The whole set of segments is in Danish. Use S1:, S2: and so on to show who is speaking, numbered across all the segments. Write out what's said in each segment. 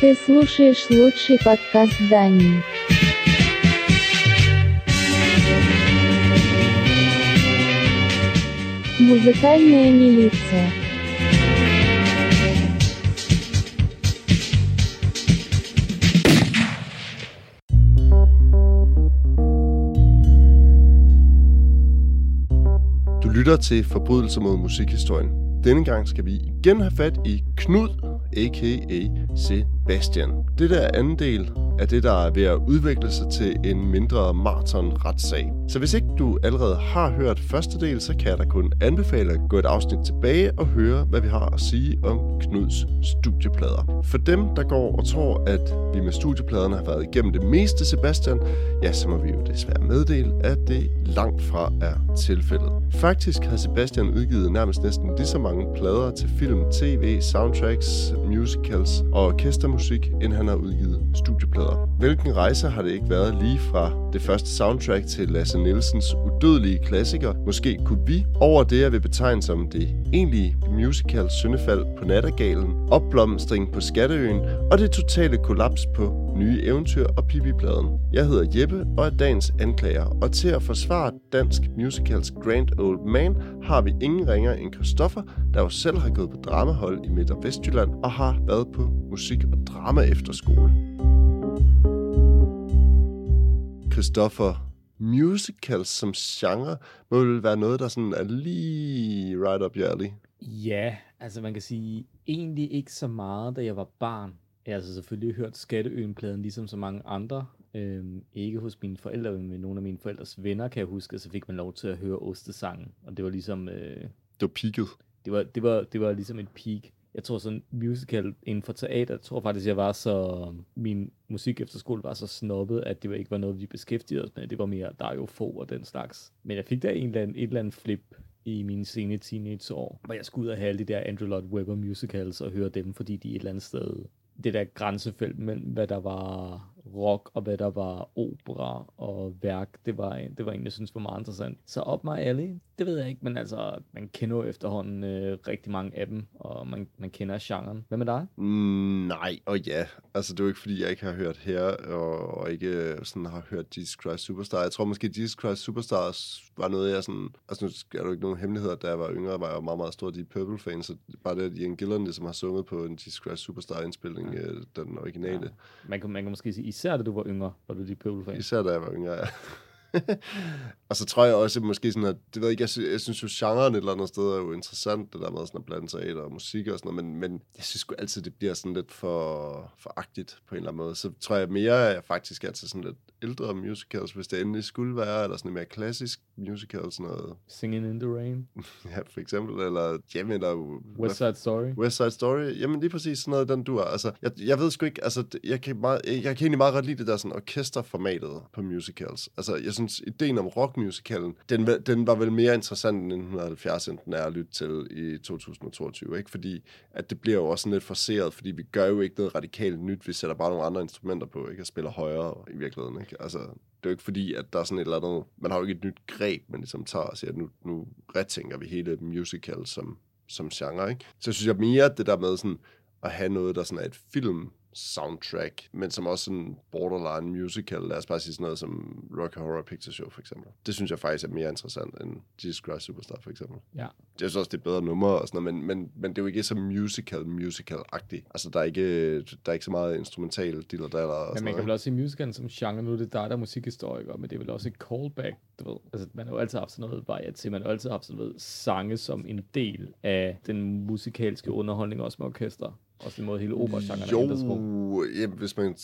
S1: Ты слушаешь лучший подкаст Дании. Музыкальная милиция.
S2: Du lytter til Forbrydelser mod musikhistorien. Denne gang skal vi igen have fat i Knud, a.k.a. Sebastian. Det der er anden del af det, der er ved at udvikle sig til en mindre maraton-retssag. Så hvis ikke du allerede har hørt første del, så kan jeg da kun anbefale at gå et afsnit tilbage og høre, hvad vi har at sige om Knuds studieplader. For dem, der går og tror, at vi med studiepladerne har været igennem det meste, Sebastian, ja, så må vi jo desværre meddele, at det langt fra er tilfældet. Faktisk har Sebastian udgivet nærmest næsten lige så mange plader til film, tv, soundtracks, musicals og orkestermusik, end han har udgivet studieplader. Hvilken rejse har det ikke været lige fra det første soundtrack til Lasse Nielsens udødelige klassiker? Måske kunne vi over det, jeg vil betegne som det egentlige musical Søndefald på Nattergalen, opblomstring på Skatteøen og det totale kollaps på nye eventyr og Pippi-pladen. Jeg hedder Jeppe og er dagens anklager, og til at forsvare dansk musicals Grand Old Man har vi ingen ringer end Christoffer, der jo selv har gået på dramahold i Midt- og Vestjylland og har været på musik- og drama efterskole. Christoffer, musicals som genre må vel være noget, der sådan er lige right up your alley.
S3: Ja, altså man kan sige, egentlig ikke så meget, da jeg var barn. Jeg har altså selvfølgelig hørt Skatteøen-pladen, ligesom så mange andre. Øhm, ikke hos mine forældre, men med nogle af mine forældres venner, kan jeg huske, så fik man lov til at høre Ostesangen. Og det var ligesom, øh,
S2: Det var peaked.
S3: det var, det var, det var ligesom et peak. Jeg tror sådan musical inden for teater, jeg tror faktisk, jeg var så, min musik efter skole var så snobbet, at det ikke var noget, vi beskæftigede os med. Det var mere Dario Fo og den slags. Men jeg fik da en eller anden, et eller andet flip i mine sene teenageår, hvor jeg skulle ud og have alle de der Andrew Lloyd Webber musicals og høre dem, fordi de et eller andet sted, det der grænsefelt mellem, hvad der var rock og hvad der var opera og værk, det var, det var en, jeg synes var meget interessant. Så op mig alle, det ved jeg ikke, men altså, man kender jo efterhånden øh, rigtig mange af dem, og man, man kender genren. Hvad med dig?
S2: Mm, nej, og ja. Altså, det er jo ikke, fordi jeg ikke har hørt her, og, og ikke øh, sådan har hørt Jesus Christ Superstar. Jeg tror måske, Jesus Christ Superstars var noget, jeg sådan... Altså, nu er der jo ikke nogen hemmeligheder, da jeg var yngre, var jeg jo meget, meget stor de Purple-fan, så bare det, at Ian Gillan ligesom har sunget på en Jesus Christ Superstar-indspilning, ja. den originale. Ja.
S3: Man kan, man kan måske sige, især da du var yngre, var du de Purple-fan.
S2: Især da jeg var yngre, ja. og så tror jeg også måske sådan, at det ved jeg ikke, jeg, synes, jeg synes jo, genren et eller andet sted er jo interessant, det der med sådan at blande teater og musik og sådan noget, men, men jeg synes sgu altid, det bliver sådan lidt for, for agtigt på en eller anden måde. Så tror jeg mere, at jeg faktisk er til sådan lidt ældre musicals, hvis det endelig skulle være, eller sådan mere klassisk musical, sådan noget.
S3: Singing in the Rain.
S2: ja, for eksempel, eller jamen, eller...
S3: West Side Story.
S2: West Side Story, jamen lige præcis sådan noget, den du er. Altså, jeg, jeg ved sgu ikke, altså, jeg kan, meget, jeg kan egentlig meget godt lide det der sådan orkesterformatet på musicals. Altså, jeg synes, ideen om musicalen, den, den var vel mere interessant end 1970, end den er at lytte til i 2022, ikke? Fordi at det bliver jo også sådan lidt forseret, fordi vi gør jo ikke noget radikalt nyt, vi sætter bare nogle andre instrumenter på, ikke? Og spiller højere i virkeligheden, ikke? Altså, det er jo ikke fordi, at der er sådan et eller andet, man har jo ikke et nyt greb, man ligesom tager og siger, at nu, nu retænker vi hele musical som, som genre, ikke? Så jeg synes jeg mere, det der med sådan, at have noget, der sådan er et film soundtrack, men som også sådan borderline musical. Lad os bare sige sådan noget som Rock Horror Picture Show, for eksempel. Det synes jeg faktisk er mere interessant end Jesus Christ Superstar, for eksempel.
S3: Ja.
S2: Jeg synes også, det er bedre nummer og sådan noget, men, men, men det er jo ikke så musical, musical-agtigt. Altså, der er ikke, der er ikke så meget instrumental diller og
S3: Men man kan
S2: noget.
S3: vel også se musicalen som genre, nu er det dig, der er musikhistoriker, men det er vel også et callback, du ved. Altså, man har jo altid haft sådan noget variety, man har altid haft sådan noget sange som en del af den musikalske underholdning, også med orkester. Også den måde hele opera-genren er ændret sig på.
S2: Jo, hvis man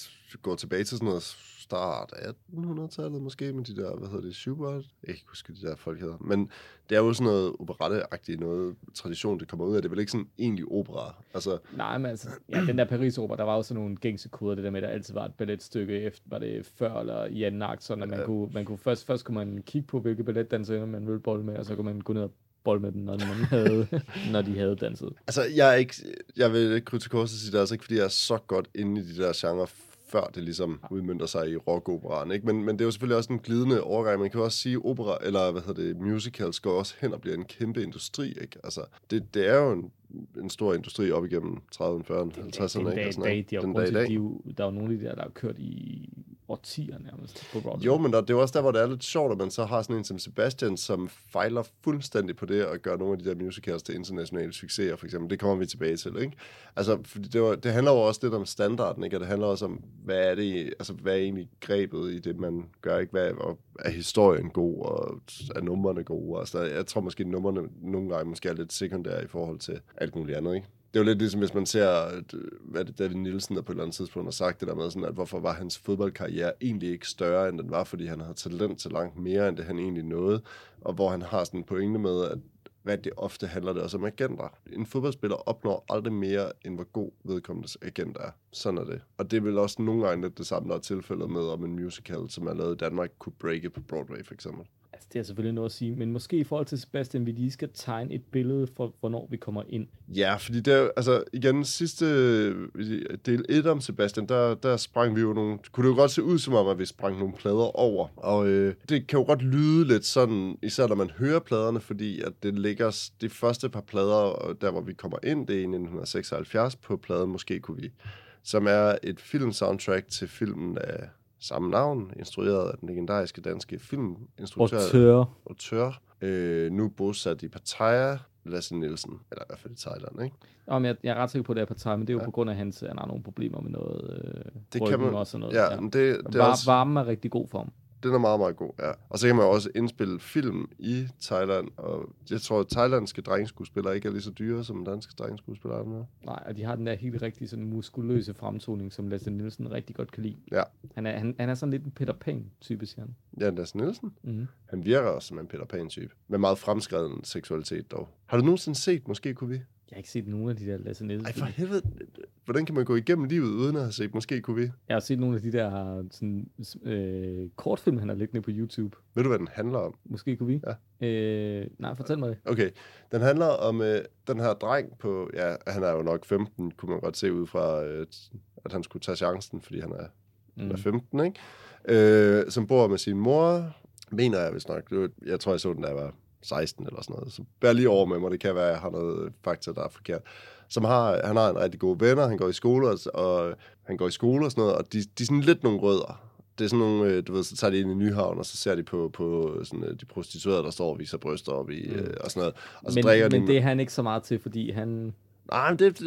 S2: går tilbage til sådan noget start af 1800-tallet måske, med de der, hvad hedder det, Schubert? Jeg kan ikke huske, de der folk hedder. Men det er jo sådan noget operetteagtigt noget tradition, det kommer ud af. Det er vel ikke sådan egentlig opera. Altså,
S3: Nej, men altså, ja, den der Paris-opera, der var jo sådan nogle gængse koder, det der med, at der altid var et balletstykke efter, var det før eller i anden akt, sådan at man,
S2: Ja.
S3: kunne, man kunne først, først kunne man kigge på, hvilke balletdansere man ville bolle med, og så kunne man gå ned og bolle med dem, når, man havde, når de havde danset.
S2: altså jeg, er ikke, jeg vil ikke krydse korset sige, det er altså ikke, fordi jeg er så godt inde i de der genre før det ligesom udmyndter sig i rockoperaen. Ikke? Men, men det er jo selvfølgelig også en glidende overgang. Man kan jo også sige, opera, eller hvad hedder det, musicals går også hen og bliver en kæmpe industri. Ikke? Altså, det, det er jo en, en stor industri op igennem 30'erne, 40'erne, 50'erne.
S3: Den dag,
S2: Og sådan
S3: dag, de
S2: Den dag i dag.
S3: de er der er jo nogle af de der, der har kørt i årtier nærmest på Broadway.
S2: Jo, men der, det er også der, hvor det er lidt sjovt, at man så har sådan en som Sebastian, som fejler fuldstændig på det at gøre nogle af de der musicals til internationale succeser, for eksempel. Det kommer vi tilbage til, ikke? Altså, det, var, det handler jo også lidt om standarden, ikke? Og det handler også om, hvad er det, altså, hvad er egentlig grebet i det, man gør, ikke? Hvad, og er historien god, og er numrene gode? Altså, jeg tror måske, at numrene nogle gange måske er lidt sekundære i forhold til alt muligt andet, ikke? Det er jo lidt ligesom, hvis man ser, at, øh, hvad det David Nielsen, der på et eller andet tidspunkt har sagt det der med, sådan, at hvorfor var hans fodboldkarriere egentlig ikke større, end den var, fordi han havde talent til langt mere, end det han egentlig nåede, og hvor han har sådan en pointe med, at hvad det ofte handler det også om agenter. En fodboldspiller opnår aldrig mere, end hvor god vedkommendes agent er. Sådan er det. Og det er vel også nogle gange lidt det samme, der er tilfældet med, om en musical, som er lavet i Danmark, kunne breake på Broadway, for eksempel.
S3: Altså, det er selvfølgelig noget at sige, men måske i forhold til Sebastian, vi lige skal tegne et billede for, hvornår vi kommer ind.
S2: Ja, fordi det altså igen, sidste del 1 om Sebastian, der, der sprang vi jo nogle, kunne det jo godt se ud som om, at vi sprang nogle plader over. Og øh, det kan jo godt lyde lidt sådan, især når man hører pladerne, fordi at det ligger, de første par plader, der hvor vi kommer ind, det er i 1976 på pladen, måske kunne vi, som er et film-soundtrack til filmen af samme navn, instrueret af den legendariske danske filminstruktør
S3: Autør.
S2: autør, øh, nu bosat i Pattaya, Lasse Nielsen, eller i hvert fald i Thailand, ikke?
S3: Men jeg, jeg er ret sikker på, at det er på time, men det er jo
S2: Ja.
S3: på grund af, at han, har nogle problemer med noget øh,
S2: Det kan man,
S3: og sådan noget.
S2: ja, men det, det er
S3: Var,
S2: også,
S3: Varmen er rigtig god for ham.
S2: Den er meget, meget god, ja. Og så kan man også indspille film i Thailand, og jeg tror, at thailandske drengeskuespillere ikke er lige så dyre, som danske drengeskuespillere er med.
S3: Nej, og de har den der helt rigtig sådan muskuløse fremtoning, som Lasse Nielsen rigtig godt kan lide.
S2: Ja.
S3: Han er, han, han er sådan lidt en Peter Pan-type, siger han.
S2: Ja, Lasse Nielsen,
S3: Mm-hmm.
S2: han virker også som en Peter Pan-type, med meget fremskreden seksualitet dog. Har du nogensinde set, måske kunne vi?
S3: Jeg har ikke set nogen af de der Lasse Nielsen.
S2: Ej, for helvede, hvordan kan man gå igennem livet uden at have set, måske kunne vi?
S3: Jeg har set nogle af de der sådan, øh, kortfilm, han har liggende på YouTube.
S2: Ved du, hvad den handler om?
S3: Måske kunne vi.
S2: Ja.
S3: Øh, nej, fortæl mig det.
S2: Okay, den handler om øh, den her dreng på, ja, han er jo nok 15, kunne man godt se ud fra, øh, at han skulle tage chancen, fordi han er, mm. er 15, ikke? Øh, som bor med sin mor, mener jeg vist nok. Jeg tror, jeg så den, jeg var 16 eller sådan noget. Så bær lige over med mig, det kan være, at jeg har noget fakta, der er forkert. Som har, han har en rigtig god venner, han går i skole, og, og han går i skole og sådan noget, og de, de er sådan lidt nogle rødder. Det er sådan nogle, øh, du ved, så tager de ind i Nyhavn, og så ser de på, på sådan, øh, de prostituerede, der står og viser bryster op i, mm. øh, og sådan noget. Og så
S3: Men,
S2: drikker de
S3: men det er han ikke så meget til, fordi han...
S2: Nej, men det,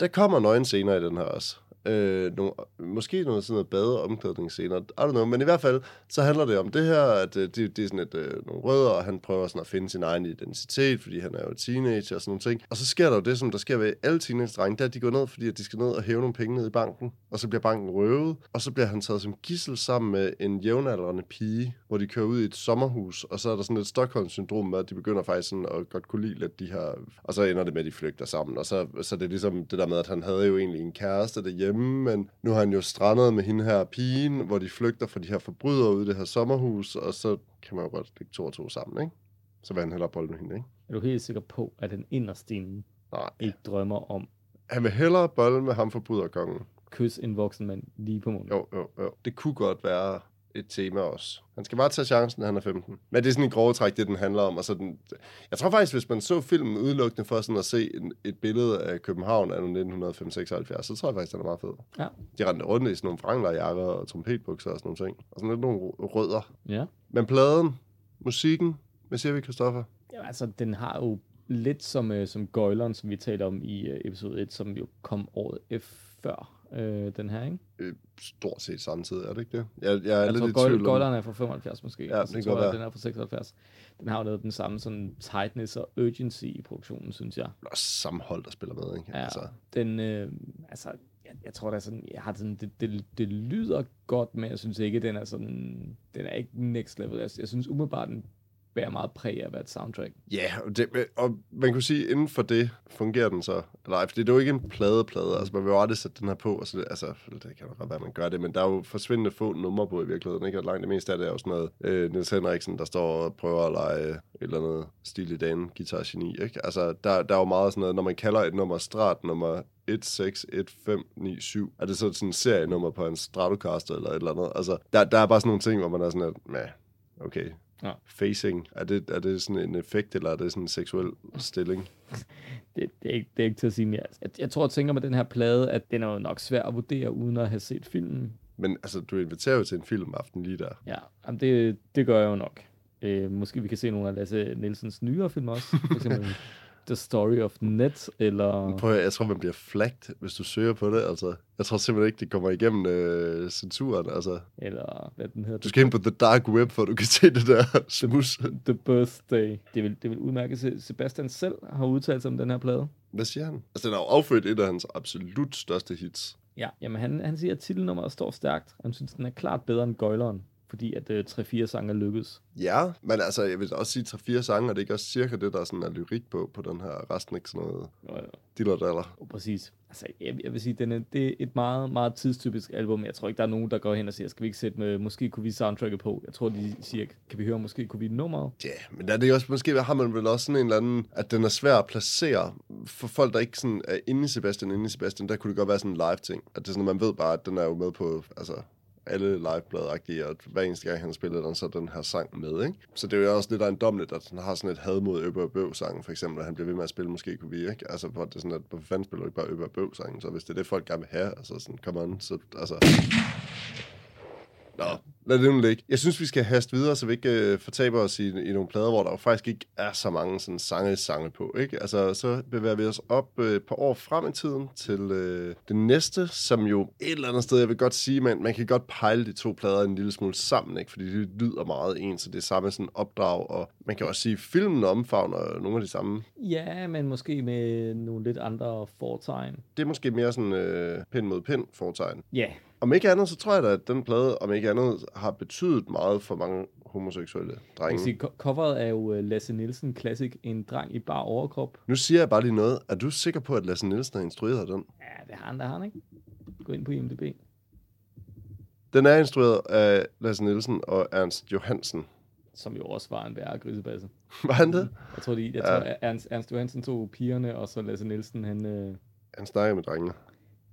S2: der kommer nøgen scener i den her også. Øh, nogle, måske noget sådan noget bade- og omklædningsscener. I don't know, men i hvert fald, så handler det om det her, at øh, det, det er sådan et, øh, nogle rødder, og han prøver sådan at finde sin egen identitet, fordi han er jo teenager og sådan nogle ting. Og så sker der jo det, som der sker ved alle teenage-drenge, der de går ned, fordi at de skal ned og hæve nogle penge ned i banken, og så bliver banken røvet, og så bliver han taget som gissel sammen med en jævnaldrende pige, hvor de kører ud i et sommerhus, og så er der sådan et Stockholm-syndrom med, at de begynder faktisk sådan at godt kunne lide lidt de her, og så ender det med, at de flygter sammen, og så, så det er ligesom det der med, at han havde jo egentlig en kæreste derhjemme, men nu har han jo strandet med hende her pigen, hvor de flygter fra de her forbrydere ude i det her sommerhus, og så kan man jo godt lægge to og to sammen, ikke? Så vil han hellere bolle med hende, ikke?
S3: Er du helt sikker på, at han inderst inde
S2: Nej.
S3: ikke drømmer om
S2: Han vil hellere bolle med ham forbryderkongen.
S3: kys en voksen mand lige på munden?
S2: Jo, jo, jo. Det kunne godt være et tema også. Han skal bare tage chancen, når han er 15. Men det er sådan en grove træk, det den handler om. Og så den, jeg tror faktisk, hvis man så filmen udelukkende for sådan at se en, et billede af København af 1975, så tror jeg faktisk, den er meget fed.
S3: Ja.
S2: De rendte rundt i sådan nogle franglerjakker og trompetbukser og sådan nogle ting. Og sådan lidt nogle rødder.
S3: Ja.
S2: Men pladen, musikken, hvad siger vi, Christoffer?
S3: ja altså, den har jo lidt som, øh, som Gøjleren, som vi talte om i øh, episode 1, som jo kom året efter øh, den her, ikke?
S2: Øh, stort set samtidig, er det ikke det? Jeg, jeg er
S3: Jeg
S2: lidt
S3: tror,
S2: i tvivl om...
S3: Er fra 75 måske.
S2: Ja,
S3: og så
S2: det kan
S3: tror jeg, den er fra 76. Den har jo noget den samme sådan tightness og urgency i produktionen, synes jeg.
S2: Også sammenhold, der spiller med, ikke?
S3: Ja,
S2: Altså,
S3: den, øh, altså, jeg, jeg tror, der er sådan, jeg har sådan, det, det, det lyder godt, men jeg synes ikke, den er sådan, den er ikke next level. Jeg, jeg synes umiddelbart, den bærer meget præg af at være et soundtrack.
S2: Ja, og, det, øh, og man kunne sige, inden for det fungerer den så live. Fordi det er jo ikke en plade-plade. Altså, man vil jo aldrig sætte den her på. Og så, altså, det kan jo godt være, man gør det, men der er jo forsvindende få numre på i virkeligheden. Ikke? Og langt det meste af det er jo sådan noget øh, Niels Henriksen, der står og prøver at lege øh, et eller andet stil i dagen, guitar geni. Ikke? Altså, der, der er jo meget sådan noget, når man kalder et nummer strat nummer 161597. Er det så sådan en serienummer på en Stratocaster eller et eller andet? Altså, der, der er bare sådan nogle ting, hvor man er sådan, at, meh, okay.
S3: Ja.
S2: Facing, er det, er det sådan en effekt, eller er det sådan en seksuel stilling?
S3: Det, det, er ikke, det er ikke til at sige mere. Jeg, jeg tror, jeg tænker med den her plade, at den er jo nok svær at vurdere, uden at have set filmen.
S2: Men altså, du inviterer jo til en filmaften lige der.
S3: Ja, jamen det, det gør jeg jo nok. Øh, måske vi kan se nogle af Lasse Nielsens nyere film også. For eksempel The Story of Net, eller...
S2: Prøv at, jeg tror, man bliver flagt, hvis du søger på det. Altså, jeg tror simpelthen ikke, det kommer igennem øh, censuren. Altså,
S3: Eller hvad den hedder.
S2: du skal ind på The Dark Web, for du kan se det der smus.
S3: The Birthday. Det vil, det vil udmærke Se- Sebastian selv har udtalt sig om den her plade.
S2: Hvad siger han? Altså, den har jo affødt et af hans absolut største hits.
S3: Ja, jamen han, han siger, at titelnummeret står stærkt. Han synes, den er klart bedre end Gøjleren, fordi at øh, 3-4 sange lykkedes.
S2: Ja, men altså, jeg vil også sige 3-4 sange, og det er ikke også cirka det, der sådan er lyrik på, på den her. Resten ikke sådan noget
S3: Og, øh,
S2: dillerdaller.
S3: og præcis. Altså, jeg, jeg vil sige, den er, det er et meget, meget tidstypisk album. Jeg tror ikke, der er nogen, der går hen og siger, skal vi ikke sætte med, måske kunne vi soundtracket på. Jeg tror, de siger, kan vi høre, måske kunne vi nummeret.
S2: Ja, yeah, men der er det også, måske har man vel også sådan en eller anden, at den er svær at placere for folk, der ikke sådan er inde i Sebastian, inde i Sebastian, der kunne det godt være sådan en live ting. At det er sådan, at man ved bare, at den er jo med på, altså, alle liveblad og hver eneste gang, han spillede den, så den her sang med, ikke? Så det er jo også lidt ejendomligt, at han har sådan et had mod Øber og Bøv sangen for eksempel, at han bliver ved med at spille, måske kunne vi, ikke? Altså, hvor det er sådan, at hvorfor fanden spiller du ikke bare Øber og Bøv sangen? Så hvis det er det, folk gerne vil have, altså sådan, come on, så, altså... Nå, lad det nu ligge. Jeg synes, vi skal haste videre, så vi ikke øh, fortaber os i, i nogle plader, hvor der jo faktisk ikke er så mange sådan sange sange på. Ikke? Altså, så bevæger vi os op øh, et par år frem i tiden til øh, det næste, som jo et eller andet sted, jeg vil godt sige, man, man kan godt pejle de to plader en lille smule sammen, ikke? fordi det lyder meget ens, så det er samme sådan opdrag, og man kan også sige, at filmen omfavner nogle af de samme.
S3: Ja, men måske med nogle lidt andre fortegn.
S2: Det er måske mere sådan øh, pind mod pind foretegn.
S3: Ja,
S2: Om ikke andet, så tror jeg da, at den plade, om ikke andet, har betydet meget for mange homoseksuelle
S3: jeg
S2: drenge.
S3: kan sige, co- coveret er jo øh, Lasse Nielsen Classic, en dreng i bar overkrop.
S2: Nu siger jeg bare lige noget. Er du sikker på, at Lasse Nielsen har instrueret den?
S3: Ja, det har han, der har han, ikke? Gå ind på IMDb.
S2: Den er instrueret af Lasse Nielsen og Ernst Johansen.
S3: Som jo også var en værre grisebasse.
S2: Var han det?
S3: Jeg tror, de, jeg
S2: Ja.
S3: tror Ernst, Ernst Johansen tog pigerne, og så Lasse Nielsen, han... Øh,
S2: Han snakker med drengene.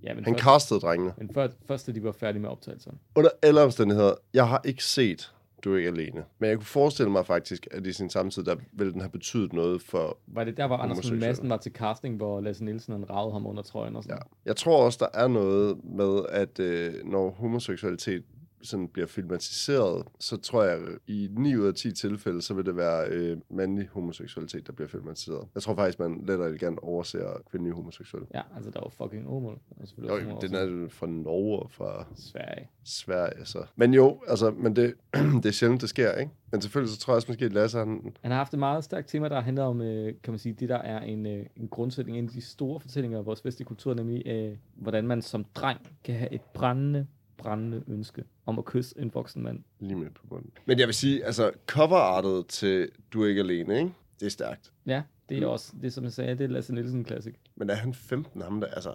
S3: Ja, men,
S2: Han
S3: først,
S2: castede drengene.
S3: men før, først, da de var færdige med optagelserne.
S2: Under alle omstændigheder, jeg har ikke set Du er ikke alene. Men jeg kunne forestille mig faktisk, at i sin samtid, der ville den have betydet noget for...
S3: Var det der, hvor Anders. Madsen var til casting, hvor Lasse Nielsen han ragede ham under trøjen og sådan
S2: Ja. Jeg tror også, der er noget med, at øh, når homoseksualitet sådan bliver filmatiseret, så tror jeg, i 9 ud af 10 tilfælde, så vil det være øh, mandlig homoseksualitet, der bliver filmatiseret. Jeg tror faktisk, man let og elegant overser kvindelige homoseksuelle.
S3: Ja, altså der var fucking Omul.
S2: Jo, jo, den er fra Norge og fra
S3: Sverige.
S2: Sverige, så. Men jo, altså, men det, det er sjældent, det sker, ikke? Men selvfølgelig så tror jeg også måske, at Lasse, han,
S3: Han har haft et meget stærkt tema, der handler om, øh, kan man sige, det der er en, øh, en grundsætning, en af de store fortællinger af vores vestlige kultur, nemlig øh, hvordan man som dreng kan have et brændende, brændende ønske om at kysse en voksen mand.
S2: lige med på bunden. Men jeg vil sige, altså, coverartet til Du er ikke alene, ikke? Det er stærkt.
S3: Ja, det er også, det som jeg sagde, det er Lasse Nielsen Classic.
S2: Men er han 15, ham der, altså...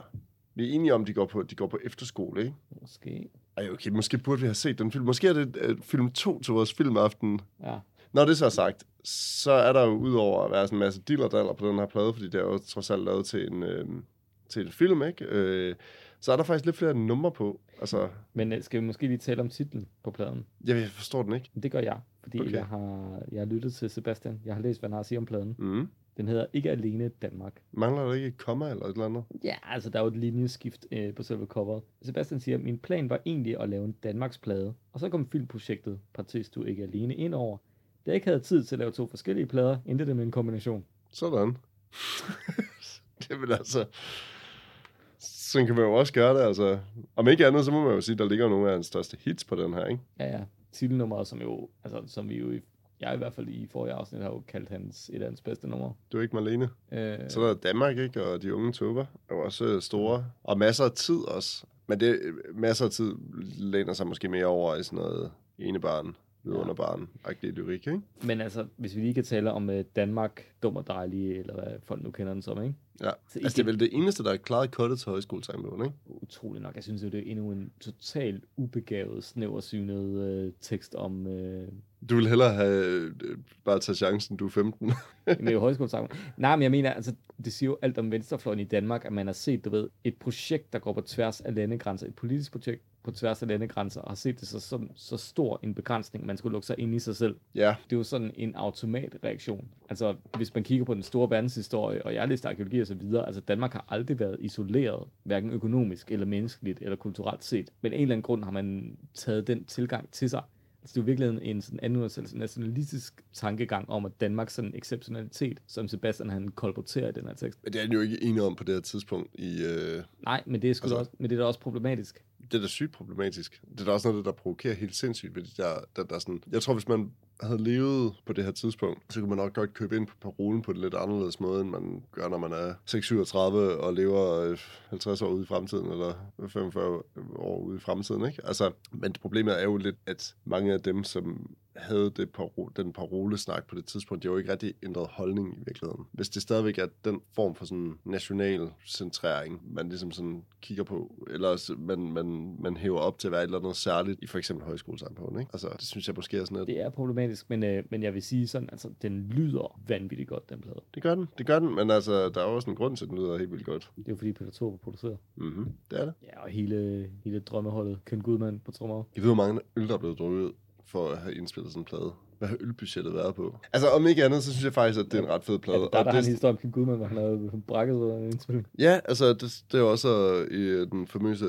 S2: Vi er enige om, de går på, de går på efterskole, ikke?
S3: Måske.
S2: Ej, okay, måske burde vi have set den film. Måske er det uh, film 2 til vores filmaften.
S3: Ja,
S2: Når det så er sagt, så er der jo udover at være sådan en masse dillerdaller på den her plade, fordi det er jo trods alt lavet til en, øh, til en film, ikke? Øh, så er der faktisk lidt flere numre på. Altså,
S3: men øh, skal vi måske lige tale om titlen på pladen?
S2: jeg, jeg forstår den ikke.
S3: Det gør jeg, fordi
S2: Okay.
S3: jeg, har, jeg har lyttet til Sebastian. Jeg har læst, hvad han har at sige om pladen.
S2: Mm.
S3: Den hedder Ikke Alene Danmark.
S2: Mangler der ikke et komma eller et eller andet?
S3: Ja, altså der er jo et linjeskift øh, på selve coveret. Sebastian siger, min plan var egentlig at lave en Danmarks plade, og så kom filmprojektet, partis du ikke alene ind over. Da jeg ikke havde tid til at lave to forskellige plader, endte det med en kombination.
S2: Sådan. Jamen altså, sådan kan man jo også gøre det, altså. Om ikke andet, så må man jo sige, der ligger nogle af hans største hits på den her, ikke?
S3: Ja, ja. Titelnummeret, som jo, altså som vi jo, i, jeg i hvert fald i forrige afsnit har jo kaldt hans, et af hans bedste numre.
S2: Du er ikke Marlene.
S3: Øh,
S2: Så er der Danmark, ikke? Og de unge tupper er jo også øh, store. Og masser af tid også. Men det masser af tid læner sig måske mere over i sådan noget enebarn, vidunderbarn, agtig lyrik, ikke?
S3: men altså, hvis vi lige kan tale om øh, Danmark, dum og dejlig, eller hvad folk nu kender den som, ikke?
S2: Ja.
S3: Så
S2: Altså, det er vel det eneste, der er klaret kuttet til højskolesangbogen, ikke?
S3: utrolig nok. Jeg synes jo, det er endnu en totalt ubegavet, snæversynet øh, tekst om øh,
S2: Du vil hellere have øh, bare tage chancen, du er 15.
S3: med jo højskolesang. Nej, men jeg mener, altså, det siger jo alt om venstrefløjen i Danmark, at man har set, du ved, et projekt, der går på tværs af landegrænser, et politisk projekt på tværs af landegrænser, og har set det så, som så stor en begrænsning, man skulle lukke sig ind i sig selv.
S2: ja,
S3: Det er jo sådan en automatreaktion. Altså, hvis man kigger på den store verdenshistorie, og jeg har læst arkeologi og så videre, altså Danmark har aldrig været isoleret, hverken økonomisk eller menneskeligt eller kulturelt set. Men af en eller anden grund har man taget den tilgang til sig. Altså, det er jo virkelig en sådan anden nationalistisk tankegang om, at Danmarks sådan exceptionalitet, som Sebastian han kolporterer i den her tekst.
S2: men det er han jo ikke enig om på det her tidspunkt. I, øh,
S3: Nej, men det er, sgu
S2: altså...
S3: også, men det er da også problematisk
S2: det er da sygt problematisk. Det er da også noget, der provokerer helt sindssygt ved det der, der, der sådan... Jeg tror, hvis man havde levet på det her tidspunkt, så kunne man nok godt købe ind på parolen på en lidt anderledes måde, end man gør, når man er 6-37 og lever øh, 50 år ude i fremtiden, eller 45 år ude i fremtiden, ikke? Altså, men problemet er jo lidt, at mange af dem, som havde det paro- den parolesnak på det tidspunkt, de har jo ikke rigtig ændret holdning i virkeligheden. Hvis det stadigvæk er den form for sådan national centrering, man ligesom sådan kigger på, eller man, man, man hæver op til at være et eller andet særligt i for eksempel højskolesangbogen, ikke? Altså, det synes jeg måske er sådan, at
S3: Det er problematisk, men, øh, men jeg vil sige sådan, altså, den lyder vanvittigt godt, den plade.
S2: det gør den, det gør den, men altså, der er også en grund til, at den lyder helt vildt godt.
S3: Det er jo fordi Peter Thor producerer.
S2: Mhm, det er det.
S3: Ja, og hele, hele drømmeholdet, Ken Gudman på trommer.
S2: Jeg ved, hvor mange øl, der er blevet drukket for at have indspillet sådan en plade. Hvad har ølbudgettet været på? Altså, om ikke andet, så synes jeg faktisk, at det er en ret fed plade.
S3: Ja, der er
S2: Og
S3: der har
S2: det-
S3: en historie om Ken Gudman, hvor han havde brækket sig af en indspilning.
S2: Ja, altså det, det er også øh, i den famøse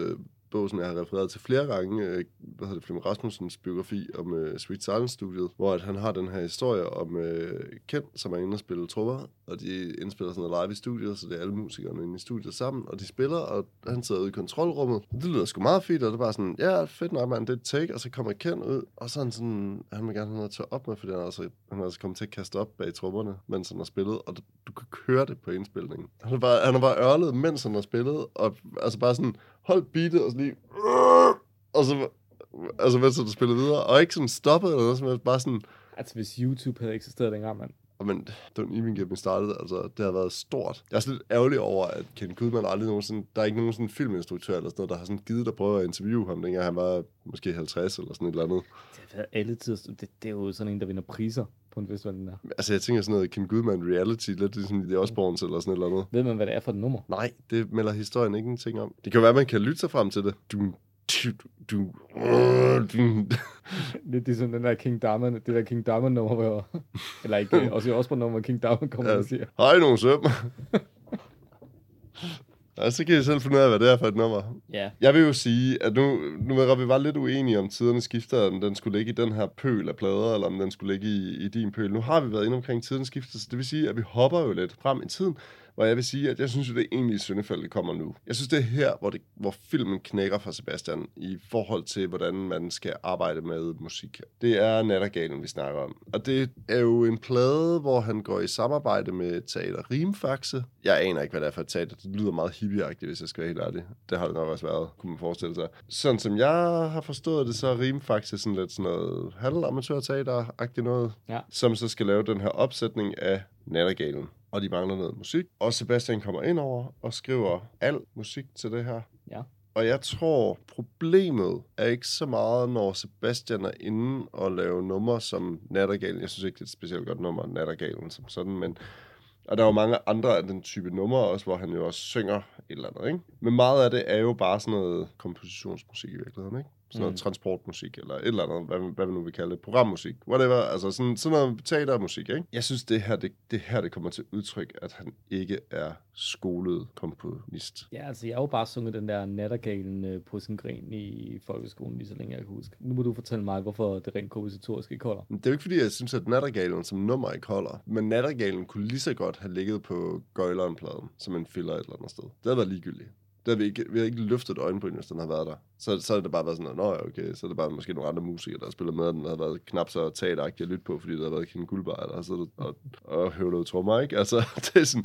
S2: bog, som jeg har refereret til flere gange, øh, hvad hedder det, Flemming Rasmussens biografi om øh, Sweet Silence-studiet, hvor at han har den her historie om øh, Kent, som er inde og spille trommer, og de indspiller sådan noget live i studiet, så det er alle musikerne inde i studiet sammen, og de spiller, og han sidder ude i kontrolrummet. Det lyder sgu meget fedt, og det er bare sådan, ja, fedt nok, man, det er take, og så kommer Kent ud, og så er han sådan, han vil gerne have noget at tage op med, fordi han er altså, han er altså kommet til at kaste op bag trommerne, mens han har spillet, og du, du kan høre det på indspilningen. Han har bare, han har bare ørlet, mens han har spillet, og altså bare sådan, holdt beatet, og så lige, og så, altså mens han spillet videre, og ikke sådan stoppet eller noget, som bare sådan,
S3: Altså, hvis YouTube havde eksisteret dengang, mand.
S2: men Get Me Started, altså, det har været stort. Jeg er sådan lidt ærgerlig over, at Ken Goodman aldrig nogensinde, der er ikke nogen sådan filminstruktør eller sådan noget, der har sådan givet at prøve at interviewe ham, dengang han var måske 50 eller sådan et eller andet.
S3: Det har været alle tider. Det, det er jo sådan en, der vinder priser på en festival, den der.
S2: Altså, jeg tænker sådan noget Ken Goodman reality, lidt ligesom The Osbournes eller sådan eller andet.
S3: Ved man, hvad det er for et nummer?
S2: Nej, det melder historien ikke en ting om. Det kan være, at man kan lytte sig frem til det. Du, du, du, du,
S3: Lidt ligesom den der King Diamond, det der King Diamond nummer, hvor, eller ikke, også i Osborne nummer, King Diamond kommer
S2: Ja.
S3: og siger.
S2: Hej, nogle søm. Ja, så kan I selv finde ud af, hvad det er for et nummer.
S3: Ja,
S2: Jeg vil jo sige, at nu, nu var vi var lidt uenige om tiderne skifter, om den skulle ligge i den her pøl af plader, eller om den skulle ligge i, i din pøl. Nu har vi været inde omkring tidens skifter, så det vil sige, at vi hopper jo lidt frem i tiden, hvor jeg vil sige, at jeg synes, at det egentlige syndefald, det kommer nu. Jeg synes, det er her, hvor, det, hvor filmen knækker for Sebastian i forhold til, hvordan man skal arbejde med musik. Det er Nattergalen, vi snakker om. Og det er jo en plade, hvor han går i samarbejde med Teater Rimfaxe. Jeg aner ikke, hvad det er for et teater. Det lyder meget hippieagtigt, hvis jeg skal være helt ærlig. Det har det nok også været, kunne man forestille sig. Sådan som jeg har forstået det, så er Rimfaxe sådan lidt sådan noget halvamatørteater-agtigt noget,
S3: Ja.
S2: som så skal lave den her opsætning af Nattergalen. Og de mangler noget musik. Og Sebastian kommer ind over og skriver al musik til det her.
S3: ja.
S2: Og jeg tror, problemet er ikke så meget, når Sebastian er inde og lave numre som Nattergalen. Jeg synes ikke, det er et specielt godt nummer, Nattergalen som sådan, men... Og der er jo mange andre af den type numre også, hvor han jo også synger et eller andet, ikke? Men meget af det er jo bare sådan noget kompositionsmusik i virkeligheden, ikke? Sådan noget
S3: Mm.
S2: transportmusik, eller et eller andet, hvad, hvad vi nu vil kalde det, programmusik, whatever, altså sådan, sådan noget teatermusik, ikke? Jeg synes, det her, det, det her, det kommer til udtryk, at han ikke er skolet komponist.
S3: Ja, altså jeg har jo bare sunget den der nattergalen øh, på sin gren i folkeskolen, lige så længe jeg kan huske. Nu må du fortælle mig, hvorfor det rent kompositorisk ikke holder.
S2: Det er jo ikke fordi, jeg synes, at Nattergalen som nummer ikke holder. Men Nattergalen kunne lige så godt have ligget på Gøjleren-pladen, som en filler et eller andet sted. Det havde været ligegyldigt. Det har vi, ikke, vi har ikke løftet øjenbryn, hvis den har været der. Så, så er det bare været sådan, at, Nå, okay, så er det bare måske nogle andre musikere, der har spillet med, den har været knap så teateragtig at lytte på, fordi der har været Ken Guldbar, eller så siddet og, og høvlet trommer, ikke? Altså, det er sådan,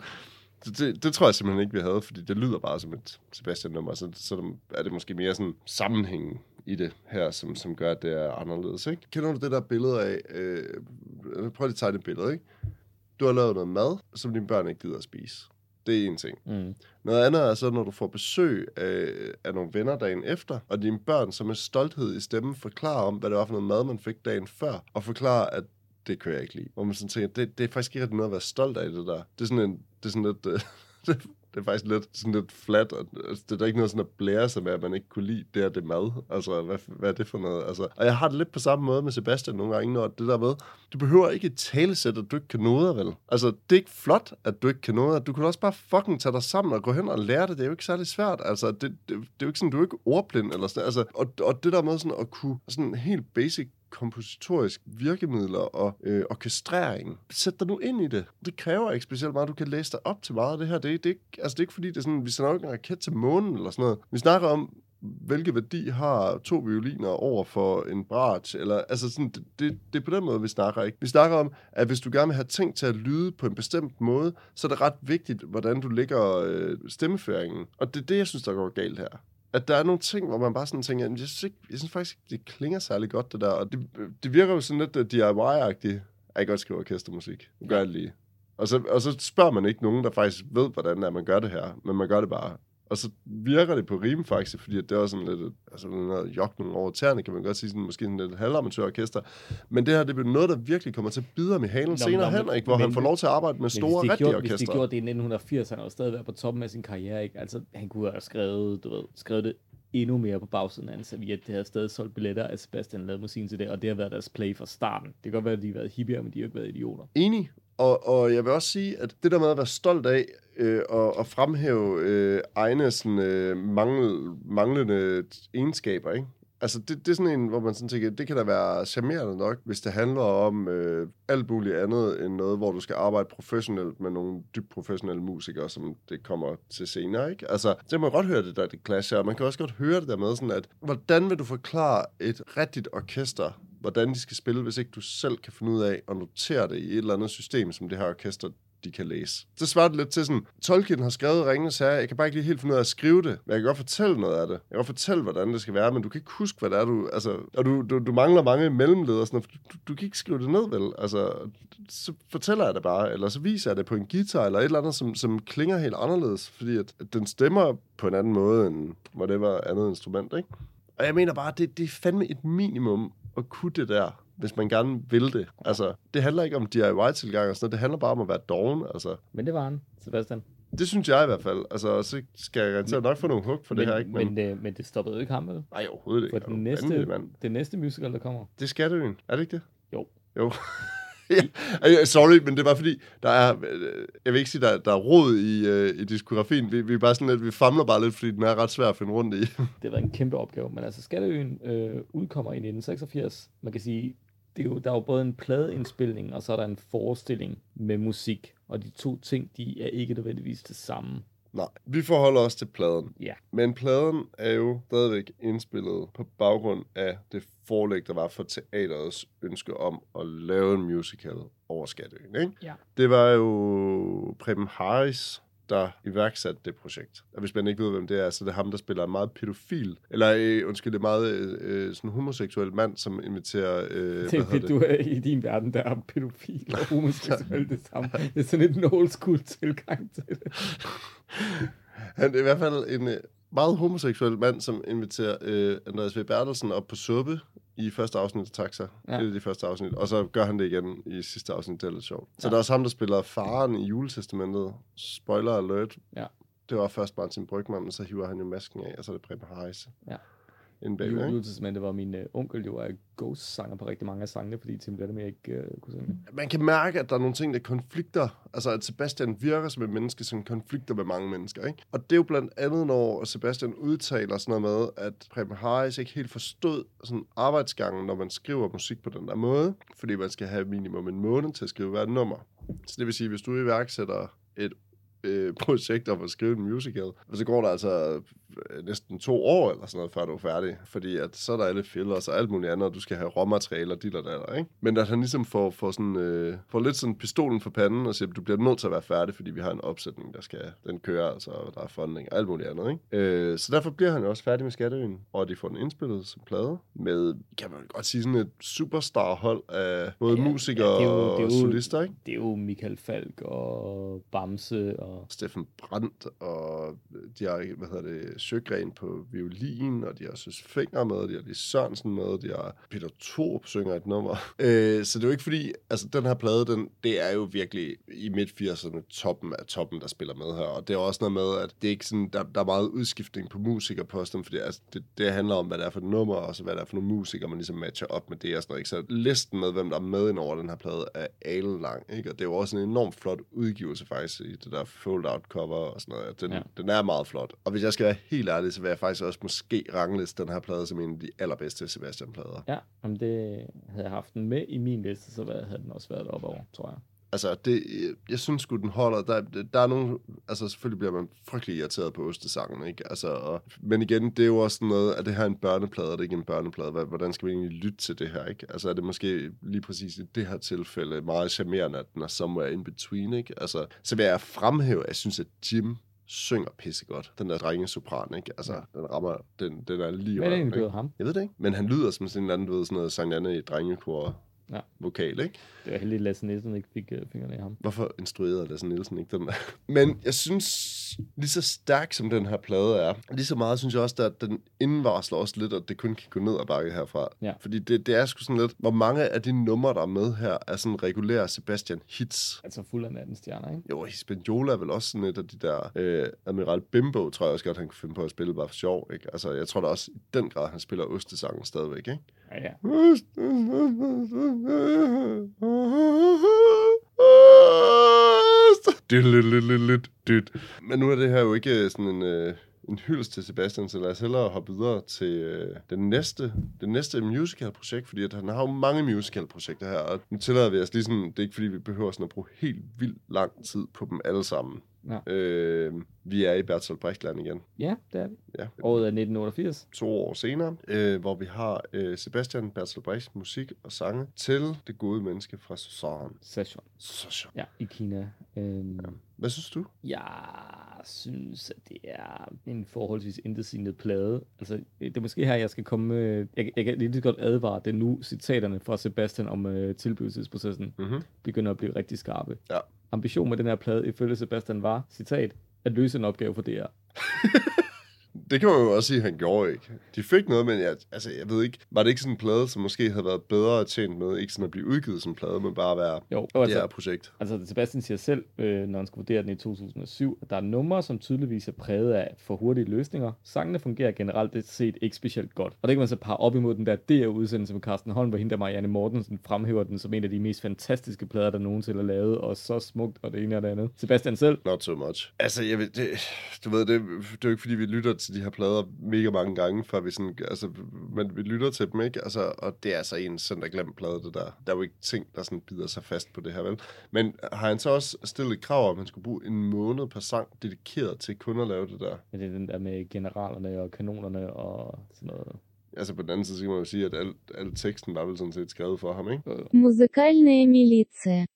S2: det, det, det, tror jeg simpelthen ikke, vi havde, fordi det lyder bare som et Sebastian-nummer, så, så er det måske mere sådan sammenhængen i det her, som, som gør, at det er anderledes, ikke? Kender du det der billede af, øh, prøv lige at tegne et billede, ikke? Du har lavet noget mad, som dine børn ikke gider at spise. Det er en ting.
S3: Mm.
S2: Noget andet er så, når du får besøg af, af nogle venner dagen efter, og dine børn, som med stolthed i stemmen forklarer om, hvad det var for noget mad, man fik dagen før, og forklarer, at det kan jeg ikke lide. Hvor man sådan tænker, det, det er faktisk ikke noget at være stolt af, det der. Det er sådan, en, det er sådan lidt... Øh, det, det er faktisk lidt, sådan lidt flat, og altså, det er der ikke noget sådan at blære sig med, at man ikke kunne lide det her, det mad. Altså, hvad, hvad er det for noget? Altså, og jeg har det lidt på samme måde med Sebastian nogle gange, når det der med, du behøver ikke et talesæt, at du ikke kan noget, vel? Altså, det er ikke flot, at du ikke kan noget. Du kan også bare fucking tage dig sammen og gå hen og lære det. Det er jo ikke særlig svært. Altså, det, det, det er jo ikke sådan, du er ikke ordblind eller sådan Altså, og, og det der med sådan at kunne sådan helt basic kompositorisk virkemidler og øh, orkestrering. Sæt dig nu ind i det. Det kræver ikke specielt meget. Du kan læse dig op til meget af det her. Det, er- det, er, ikke, altså, det er ikke fordi, det er sådan, vi sender ikke en raket til månen eller sådan noget. Vi snakker om, hvilke værdi har to violiner over for en brat, eller altså sådan, det, det, det er på den måde, vi snakker ikke. Vi snakker om, at hvis du gerne vil have ting til at lyde på en bestemt måde, så er det ret vigtigt, hvordan du lægger øh, stemmeføringen. Og det er det, jeg synes, der går galt her at der er nogle ting, hvor man bare sådan tænker, "Jamen, jeg synes, ikke, jeg synes faktisk ikke, det klinger særlig godt, det der. Og det, det virker jo sådan lidt uh, DIY-agtigt. Jeg kan godt skrive orkestermusik. Nu gør jeg det lige. Og så, og så spørger man ikke nogen, der faktisk ved, hvordan er, man gør det her. Men man gør det bare. Og så virker det på rim faktisk, fordi det er også sådan lidt, altså noget jokning over tæerne, kan man godt sige, sådan, måske sådan lidt halvamatørorkester. Men det her, det bliver noget, der virkelig kommer til at bide ham i halen
S3: Nå,
S2: senere
S3: nå,
S2: hen, ikke? hvor han
S3: men-
S2: får lov til at arbejde med store, rigtige
S3: gjorde, hvis de
S2: orkestre.
S3: gjorde det i 1980, han var stadig været på toppen af sin karriere, ikke? Altså, han kunne have skrevet, du ved, skrevet det endnu mere på bagsiden af en serviet. Det havde stadig solgt billetter, at Sebastian lavede musikken til det, og det har været deres play fra starten. Det kan godt være, at de har været hippier, men de har ikke været idioter.
S2: Enig. Og, og jeg vil også sige, at det der med at være stolt af øh, og, og fremhæve øh, egne sådan, øh, mangel, manglende egenskaber, ikke? Altså, det, det er sådan en, hvor man sådan tænker, det kan da være charmerende nok, hvis det handler om øh, alt muligt andet end noget, hvor du skal arbejde professionelt med nogle dybt professionelle musikere, som det kommer til senere, ikke? Altså, det kan man godt høre det der, det clasher, og man kan også godt høre det der med sådan, at hvordan vil du forklare et rigtigt orkester, hvordan de skal spille, hvis ikke du selv kan finde ud af at notere det i et eller andet system, som det her orkester de kan læse. Så svarer det lidt til sådan, Tolkien har skrevet Ringenes Herre, jeg kan bare ikke lige helt finde ud af at skrive det, men jeg kan godt fortælle noget af det. Jeg kan godt fortælle, hvordan det skal være, men du kan ikke huske, hvad det er, du... Altså, og du, du, du mangler mange mellemleder, sådan for du, du kan ikke skrive det ned, vel? Altså, så fortæller jeg det bare, eller så viser jeg det på en guitar, eller et eller andet, som, som klinger helt anderledes, fordi at, at den stemmer på en anden måde, end whatever andet instrument, ikke? Og jeg mener bare, det, det er fandme et minimum at kunne det der, hvis man gerne vil det. Altså, det handler ikke om DIY-tilgang og sådan noget, det handler bare om at være doven, altså.
S3: Men det var han, Sebastian.
S2: Det synes jeg i hvert fald. Altså, så skal jeg garanteret nok få nogle hug for
S3: men,
S2: det her, ikke? Men,
S3: men, øh, men det stoppede jo ikke ham, vel?
S2: nej, overhovedet ikke.
S3: For
S2: Er
S3: den næste,
S2: mand?
S3: det næste musical, der kommer.
S2: Det er Skatteøen, er det ikke det?
S3: Jo.
S2: Jo. ja, sorry, men det var fordi, der er, jeg vil ikke sige, der, der er rod i, øh, i diskografien. Vi, vi er bare sådan lidt, vi famler bare lidt, fordi den er ret svær at finde rundt i.
S3: Det har været en kæmpe opgave. Men altså, Skatteøen øh, udkommer i 1986. Man kan sige, det er jo, der er jo både en pladeindspilning, og så er der en forestilling med musik. Og de to ting, de er ikke nødvendigvis det samme.
S2: Nej, vi forholder os til pladen.
S3: Ja.
S2: Men pladen er jo stadigvæk indspillet på baggrund af det forlæg, der var for teaterets ønske om at lave en musical over Skatteøen. Ikke?
S3: Ja.
S2: Det var jo Preben Harris, der iværksatte det projekt. Og hvis man ikke ved, hvem det er, så det er ham, der spiller en meget pædofil, eller øh, undskyld, er meget øh, øh, sådan homoseksuel mand, som inviterer... Øh,
S3: Det, det, du er i din verden, der er pædofil og homoseksuel det samme. Det er sådan lidt en old school tilgang til det.
S2: Han er i hvert fald en øh, meget homoseksuel mand, som inviterer øh, Andreas V. Bertelsen op på suppe i første afsnit af Taxa. Ja. Det er det første afsnit. Og så gør han det igen i sidste afsnit. Det er lidt sjovt. Så
S3: Ja.
S2: der er også ham, der spiller faren i juletestamentet. Spoiler alert.
S3: Ja.
S2: Det var først Martin Brygman, men så hiver han jo masken af, og så er det Preben Harris.
S3: Ja.
S2: Inden bagved, ikke?
S3: Juletestamentet var min uh, onkel jo er ghost-sanger på rigtig mange af sangene, fordi Tim Letterman ikke uh, kunne synge.
S2: Man kan mærke, at der er nogle ting, der konflikter. Altså, at Sebastian virker som et menneske, som konflikter med mange mennesker, ikke? Og det er jo blandt andet, når Sebastian udtaler sådan noget med, at Preben Harris ikke helt forstod sådan arbejdsgangen, når man skriver musik på den der måde. Fordi man skal have minimum en måned til at skrive hvert nummer. Så det vil sige, hvis du iværksætter et øh, projekt om at skrive en musical, og så går der altså øh, næsten to år eller sådan noget, før du er færdig. Fordi at så er der alle fillers og alt muligt andet, og du skal have råmaterialer, dit og der, ikke? Men at han ligesom får, får, sådan, øh, får lidt sådan pistolen for panden og siger, du bliver nødt til at være færdig, fordi vi har en opsætning, der skal, den kører, altså, og der er funding og alt muligt andet, ikke? Øh, så derfor bliver han jo også færdig med Skatteøen, og de får den indspillet som plade med, kan man godt sige, sådan et superstar-hold af både
S3: Ja,
S2: ja,
S3: ja,
S2: musikere
S3: det er jo-
S2: og
S3: det er jo-
S2: solister, ikke?
S3: Det er jo Michael Falk og Bamse og...
S2: Steffen Brandt, og de har, hvad hedder det, Søgren på violin, og de har Søs Finger med, de har Lis Sørensen med, de har Peter Thorup synger et nummer. Øh, så det er jo ikke fordi, altså den her plade, den, det er jo virkelig i midt 80'erne toppen af toppen, der spiller med her, og det er også noget med, at det er ikke sådan, der, der er meget udskiftning på musikerposten, fordi altså, det, det handler om, hvad det er for et nummer, og så hvad det er for nogle musikere, man ligesom matcher op med det og sådan noget, ikke? Så listen med, hvem der er med ind over den her plade, er alen lang, ikke? Og det er jo også en enormt flot udgivelse faktisk i det der fold-out cover og sådan noget. Den,
S3: ja.
S2: den er meget flot. Og hvis jeg skal være helt ærlig, så vil jeg faktisk også måske rangliste den her plade som en af de allerbedste Sebastian-plader.
S3: Ja, om det havde jeg haft den med i min liste, så havde den også været op over, tror jeg.
S2: Altså, det, jeg synes sgu, den holder. Der, der er nogle... Altså, selvfølgelig bliver man frygtelig irriteret på ostesangen, ikke? Altså, og, men igen, det er jo også sådan noget, at det her er en børneplade, og det er ikke en børneplade. Hvordan skal vi egentlig lytte til det her, ikke? Altså, er det måske lige præcis i det her tilfælde meget charmerende, at den er somewhere in between, ikke? Altså, så vil jeg fremhæve, at jeg synes, at Jim synger pissegodt. Den der drenge sopran, ikke? Altså, den rammer, den, den er lige
S3: Hvad er det egentlig ham?
S2: Jeg ved det ikke. Men han lyder som sådan en eller anden, du ved, sådan noget Sankt Anne i drengekor
S3: Ja.
S2: vokal, ikke?
S3: Det var heldigt, at Lasse Nielsen ikke fik uh, fingrene i ham.
S2: Hvorfor instruerede Lasse Nielsen ikke den der? Men jeg synes, lige så stærk som den her plade er, lige så meget synes jeg også, at den indvarsler også lidt, at det kun kan gå ned ad bakke herfra.
S3: Ja.
S2: Fordi det, det er sgu sådan lidt, hvor mange af de numre, der er med her, er sådan regulære Sebastian hits.
S3: Altså fuld af nattens stjerner, ikke?
S2: Jo, Hispaniola er vel også sådan et af de der... Øh, Admiral Bimbo, tror jeg også godt, han kunne finde på at spille bare for sjov, ikke? Altså, jeg tror da også i den grad, han spiller ostesangen stadigvæk, ikke?
S3: Ja, ja.
S2: Men nu er det her jo ikke sådan en, øh, en hyldest til Sebastian, så lad os hellere hoppe videre til øh, den næste, det næste musical-projekt, fordi at han har jo mange musical-projekter her, og nu tillader vi os lige sådan, det er ikke fordi, vi behøver sådan at bruge helt vildt lang tid på dem alle sammen.
S3: Ja.
S2: Øh, vi er i Bertolt Brechtland igen.
S3: Ja, det er vi.
S2: Ja,
S3: Året er 1988.
S2: to år senere, øh, hvor vi har øh, Sebastian Bertolt Brechts musik og sange til det gode menneske fra Susan.
S3: Session.
S2: Susan.
S3: Ja, i Kina. Øhm,
S2: Hvad synes du?
S3: Jeg synes, at det er en forholdsvis intetsigende plade. Altså, det er måske her, jeg skal komme med... Jeg, jeg kan lige godt advare det nu. Citaterne fra Sebastian om øh, tilblivelsesprocessen
S2: Mm-hmm.
S3: begynder at blive rigtig skarpe.
S2: Ja.
S3: Ambition med den her plade, ifølge Sebastian, var, citat, at løse en opgave for DR.
S2: Det kan man jo også sige, at han gjorde ikke. De fik noget, men jeg, altså, jeg ved ikke, var det ikke sådan en plade, som måske havde været bedre tjent med, ikke sådan at blive udgivet som plade, men bare være
S3: Jo, og
S2: det
S3: altså,
S2: her projekt.
S3: Altså, Sebastian siger selv, øh, når han skulle vurdere den i 2007, at der er numre, som tydeligvis er præget af for hurtige løsninger. Sangene fungerer generelt set ikke specielt godt. Og det kan man så parre op imod den der DR-udsendelse med Carsten Holm, hvor hende der Marianne Mortensen fremhæver den som en af de mest fantastiske plader, der nogensinde er lavet, og så smukt, og det ene og det andet. Sebastian selv,
S2: Not so much. Altså, jeg ved, det, du ved, det, det er jo ikke, fordi vi lytter til de her plader mega mange gange, før vi sådan, altså, men vi lytter til dem, ikke? Altså, og det er altså en søndag glemt plade, det der. Der er jo ikke ting, der sådan bider sig fast på det her, vel? Men har han så også stillet et krav om, at man skulle bruge en måned per sang dedikeret til kun at lave det der?
S3: ja, det er den der med generalerne og kanonerne og sådan noget.
S2: Altså på den anden side, så kan man jo sige, at al, al teksten var vel sådan set skrevet for ham, ikke?
S3: Øh,
S1: Музыкальная милиция.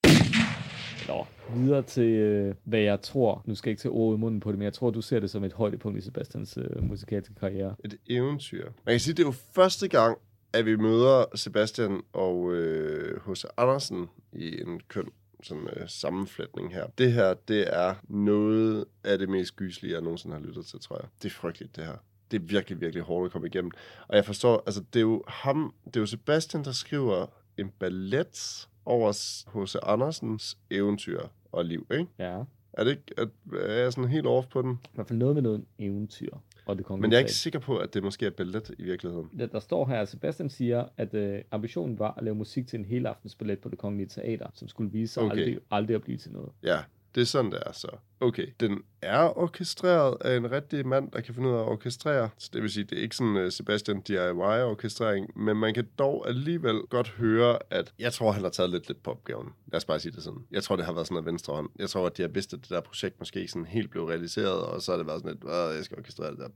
S3: Nå, videre til, øh, hvad jeg tror. Nu skal jeg ikke tage ord i munden på det, men jeg tror, du ser det som et højdepunkt i Sebastians øh, musikalske karriere.
S2: Et eventyr. Man kan sige, det er jo første gang, at vi møder Sebastian og øh, H.C. Andersen i en køn sådan, øh, sammenflætning her. Det her, det er noget af det mest gyselige, jeg nogensinde har lyttet til, tror jeg. Det er frygteligt, det her. Det er virkelig, virkelig hårdt at komme igennem. Og jeg forstår, altså det er jo ham, det er jo Sebastian, der skriver en ballet over H.C. Andersens eventyr og liv, ikke?
S3: Ja,
S2: Er det ikke, at, er jeg sådan helt off på den?
S3: i hvert fald noget med noget eventyr. Og det
S2: Men jeg er ikke sikker på, at det måske er ballet i virkeligheden.
S3: der, der står her, at Sebastian siger, at øh, ambitionen var at lave musik til en helaftensballet på det kongelige teater, som skulle vise sig
S2: okay.
S3: aldrig, aldrig at blive til noget.
S2: Ja, Det er sådan, det er så. Okay, den er orkestreret af en rigtig mand, der kan finde ud af at orkestrere. Så det vil sige, det er ikke sådan uh, Sebastian DIY-orkestrering, men man kan dog alligevel godt høre, at jeg tror, han har taget lidt lidt på opgaven. Lad os bare sige det sådan. Jeg tror, det har været sådan en venstre hånd. Jeg tror, at de har vidst, at det der projekt måske sådan helt blev realiseret, og så har det været sådan lidt, Åh, jeg skal orkestrere det der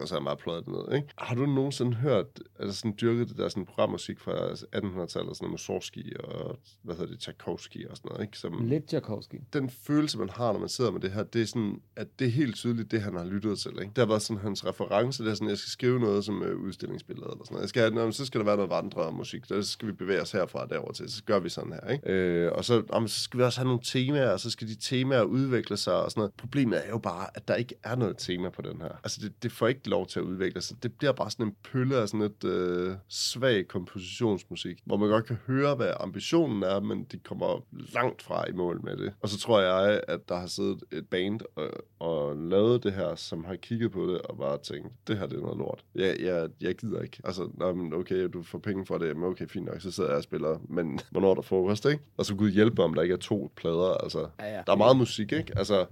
S2: og så har jeg bare pløjet det ned, ikke? Har du nogensinde hørt, altså sådan dyrket det der sådan programmusik fra 1800-tallet, sådan noget Mussorgsky og, hvad hedder det, Tchaikovsky og sådan noget, ikke? Som,
S3: Lidt Tchaikovsky.
S2: den følelse, man har, når man sidder med det her, det er sådan, at det er helt tydeligt, det han har lyttet til. Ikke? Det har været sådan hans reference, det er sådan, jeg skal skrive noget som øh, udstillingsbillede eller sådan noget. Jeg skal, jamen, så skal der være noget vandre musik, så skal vi bevæge os herfra og derover til, så gør vi sådan her. Ikke? Øh, og så, jamen, så skal vi også have nogle temaer, og så skal de temaer udvikle sig og sådan noget. Problemet er jo bare, at der ikke er noget tema på den her. Altså, det, det får ikke lov til at udvikle sig. Det bliver bare sådan en pølle af sådan et øh, svag kompositionsmusik, hvor man godt kan høre, hvad ambitionen er, men de kommer langt fra i mål med det. Og så tror jeg, at der har siddet et band og, og lavet det her, som har kigget på det og bare tænkt, det her det er noget lort. Jeg, jeg, jeg gider ikke. Altså, nå, men okay, du får penge for det, men okay, fint nok, så sidder jeg og spiller, men hvornår er der frokost, ikke? Og så Gud hjælpe om der ikke er to plader, altså.
S3: Ja, ja.
S2: Der er meget musik, ikke? Altså,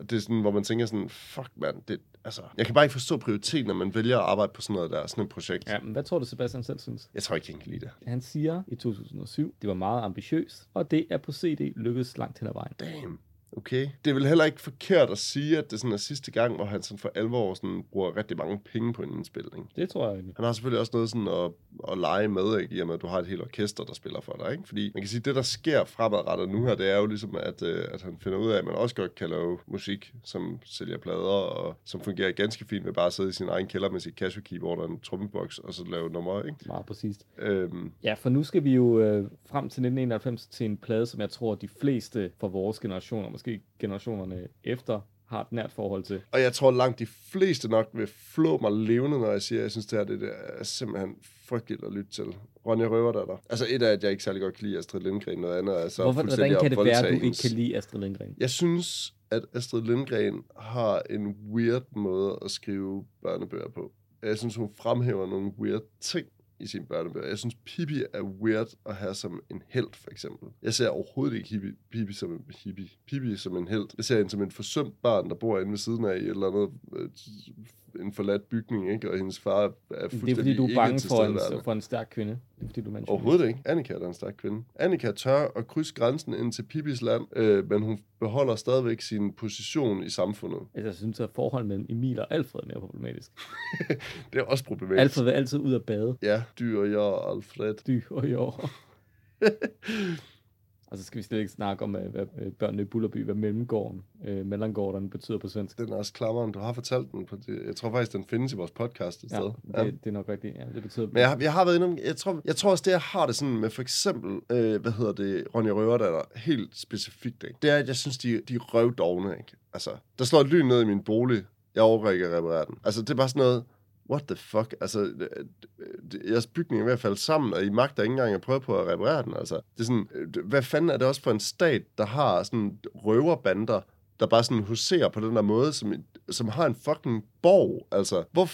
S2: det er sådan, hvor man tænker sådan, fuck mand, det, altså, jeg kan bare ikke forstå prioriteten, når man vælger at arbejde på sådan noget der, sådan et projekt.
S3: Ja, men hvad tror du, Sebastian selv synes?
S2: Jeg tror ikke, jeg kan lide det.
S3: Han siger i 2007, det var meget ambitiøst, og det er på CD lykkedes langt hen ad vejen.
S2: Damn. Okay. Det er vel heller ikke forkert at sige, at det sådan er sidste gang, hvor han sådan for alvor sådan bruger rigtig mange penge på en indspilning.
S3: Det tror jeg egentlig.
S2: Han har selvfølgelig også noget sådan at, at lege med, ikke? i og med, at du har et helt orkester, der spiller for dig. Ikke? Fordi man kan sige, at det, der sker fremadrettet nu her, det er jo ligesom, at, øh, at han finder ud af, at man også godt kan lave musik, som sælger plader, og som fungerer ganske fint ved bare at sidde i sin egen kælder med sit Casio keyboard og en trommeboks, og så lave numre. Ikke?
S3: Meget præcist.
S2: Øhm,
S3: Ja, for nu skal vi jo øh, frem til 1991 til en plade, som jeg tror, de fleste fra vores generationer, måske generationerne efter, har et nært forhold til.
S2: Og jeg tror langt de fleste nok vil flå mig levende, når jeg siger, at jeg synes, det her det, er simpelthen frygteligt at lytte til. Ronja Røverdatter. Altså et af, at jeg ikke særlig godt kan lide Astrid Lindgren, noget andet er så
S3: Hvorfor, hvordan kan det være, at du ikke kan lide Astrid Lindgren?
S2: Jeg synes, at Astrid Lindgren har en weird måde at skrive børnebøger på. Jeg synes, hun fremhæver nogle weird ting i sine børnebøger. Jeg synes, Pippi er weird at have som en held, for eksempel. Jeg ser overhovedet ikke Pippi, Pippi som en hippie. Pippi som en held. Jeg ser hende som en forsømt barn, der bor inde ved siden af i et eller andet øh, en forladt bygning, ikke? og hendes far er fuldstændig
S3: Det er fordi, du er bange for en, for en stærk kvinde. Det er fordi, du er.
S2: Overhovedet ikke. Annika er en stærk kvinde. Annika tør at krydse grænsen ind til Pippis land, øh, men hun beholder stadigvæk sin position i samfundet.
S3: Altså, jeg synes, at forholdet mellem Emil og Alfred er mere problematisk.
S2: Det er også problematisk.
S3: Alfred vil altid ud at bade.
S2: Ja, du og jeg Alfred.
S3: Dy og jord. og så skal vi slet ikke snakke om, øh, hvad øh, børnene i Bullerby, hvad mellemgården, øh, mellangården betyder på svensk.
S2: Den er også klammeren. Du har fortalt den. På det. Jeg tror faktisk, den findes i vores podcast et
S3: Ja,
S2: sted.
S3: det, det er nok rigtigt. Ja, det betyder...
S2: Men jeg, har- jeg har været inde jeg tror, jeg tror også, det jeg har det sådan med for eksempel, øh, hvad hedder det, Ronja Røverdatter, helt specifikt, ikke? det er, at jeg synes, de, de er røvdogne, ikke? Altså, der slår et lyn ned i min bolig, jeg overgår ikke at reparere den. Altså, det er bare sådan noget, what the fuck? Altså, øh, øh, jeres bygning er ved at falde sammen, og I magter ikke engang at prøve på at reparere den. Altså, det er sådan, øh, hvad fanden er det også for en stat, der har sådan røverbander, der bare sådan huserer på den der måde, som, som har en fucking borg. Altså, hvor...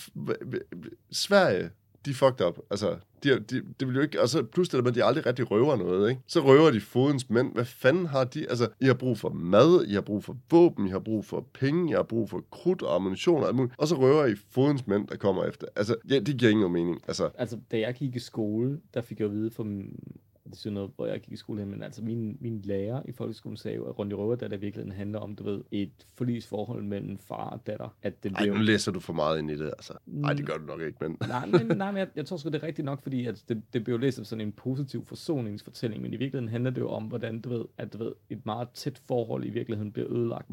S2: Sverige, de er fucked up. Altså, de, de, det vil jo ikke... Og så pludselig er det med, at de aldrig rigtig røver noget, ikke? Så røver de fodens mænd. Hvad fanden har de... Altså, I har brug for mad, I har brug for våben, I har brug for penge, I har brug for krudt og ammunition og alt muligt. Og så røver I fodens mænd, der kommer efter. Altså, ja, det giver ingen mening. Altså,
S3: Altså, da jeg gik i skole, der fik jeg at vide fra det er sådan noget, hvor jeg gik i skole hen, men altså min, min lærer i folkeskolen sagde jo, at Ronja Røver, der i virkeligheden handler om, du ved, et forlisforhold mellem far og datter. At det
S2: ej,
S3: blev...
S2: nu læser du for meget ind i det, altså. Nej, det gør du nok ikke, men...
S3: nej, men, nej, men jeg, jeg tror sgu, det er rigtigt nok, fordi at det, det blev læst som sådan en positiv forsoningsfortælling, men i virkeligheden handler det jo om, hvordan du ved, at du ved, et meget tæt forhold i virkeligheden bliver ødelagt.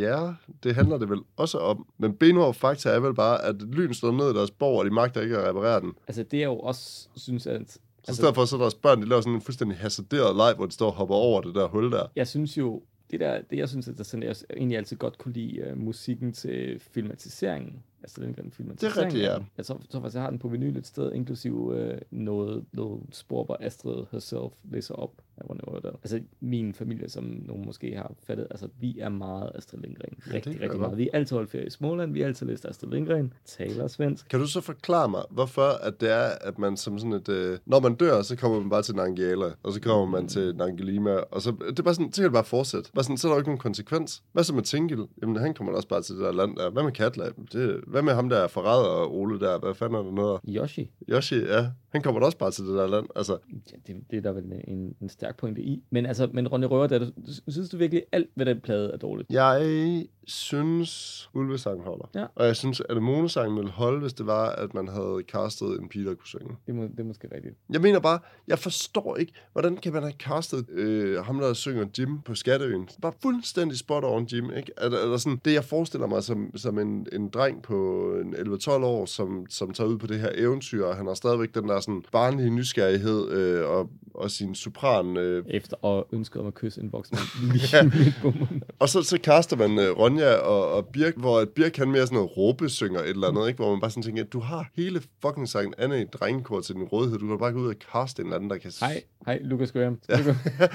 S2: Ja, det handler det vel også om. Men benhård fakta er vel bare, at lyn står ned i deres borg, og de magter ikke at reparere den.
S3: Altså det jeg jo også synes, at...
S2: Så
S3: Altså,
S2: i stedet for, så er deres børn, de laver sådan en fuldstændig hasarderet leg, hvor de står og hopper over det der hul der.
S3: jeg synes jo, det der, det jeg synes, at der sådan, jeg egentlig altid godt kunne lide uh, musikken til filmatiseringen Astrid Lindgren-filmen.
S2: Det er rigtigt, ja.
S3: Jeg tror, tror faktisk, jeg har den på vinyl et sted, inklusiv øh, noget, noget spor, hvor Astrid herself læser op af Ronny Rørdal. Altså, min familie, som nogen måske har fattet, altså, vi er meget Astrid Lindgren. Rigtig,
S2: jeg
S3: rigtig
S2: godt.
S3: meget. Vi er altid holdt ferie i Småland, vi har altid læst Astrid Lindgren, taler svensk.
S2: Kan du så forklare mig, hvorfor at det er, at man som sådan et... Øh, når man dør, så kommer man bare til Nangiala, og så kommer man til Nangelima, og så... Det er bare sådan, så kan det bare fortsætte. Bare sådan, så er der jo ikke nogen konsekvens. Hvad så med Tingil? Jamen, han kommer også bare til det der land der. Hvad med Katla? Det, hvad med ham der er forræder og Ole der? Hvad fanden er der noget?
S3: Yoshi.
S2: Yoshi, ja. Han kommer da også bare til det der land. Altså,
S3: Ja, det, det er der vel en, en stærk pointe i. Men altså, men Ronny Rørdal, synes du virkelig, alt ved den plade er dårligt?
S2: jeg synes, Ulvesang holder.
S3: Ja.
S2: Og jeg synes, at Monesangen ville holde, hvis det var, at man havde castet en pige, der kunne synge.
S3: Det, må, det er måske rigtigt.
S2: Jeg mener bare, jeg forstår ikke, hvordan kan man have castet øh, ham, der synger Jim på Skatteøen. Bare fuldstændig spot on Jim, ikke? Er, der- er der sådan, det, jeg forestiller mig som, som en, en dreng på en 11-12 år, som, som tager ud på det her eventyr, og han har stadigvæk den der sådan barnlige nysgerrighed øh, og, og sin sopran. Øh,
S3: Efter og ønsket om at kysse en voksen lige midt på munden.
S2: og så, så kaster man øh, Ronja og, og Birk, hvor at Birk kan mere sådan noget råbesynger et eller andet, ikke? hvor man bare sådan tænker, at du har hele fucking sangen Anna i drengekor til din rådighed. Du kan bare gå ud og kaste en eller anden, der kan...
S3: Hej, hej, Lucas Graham.
S2: Ja.
S3: Ja.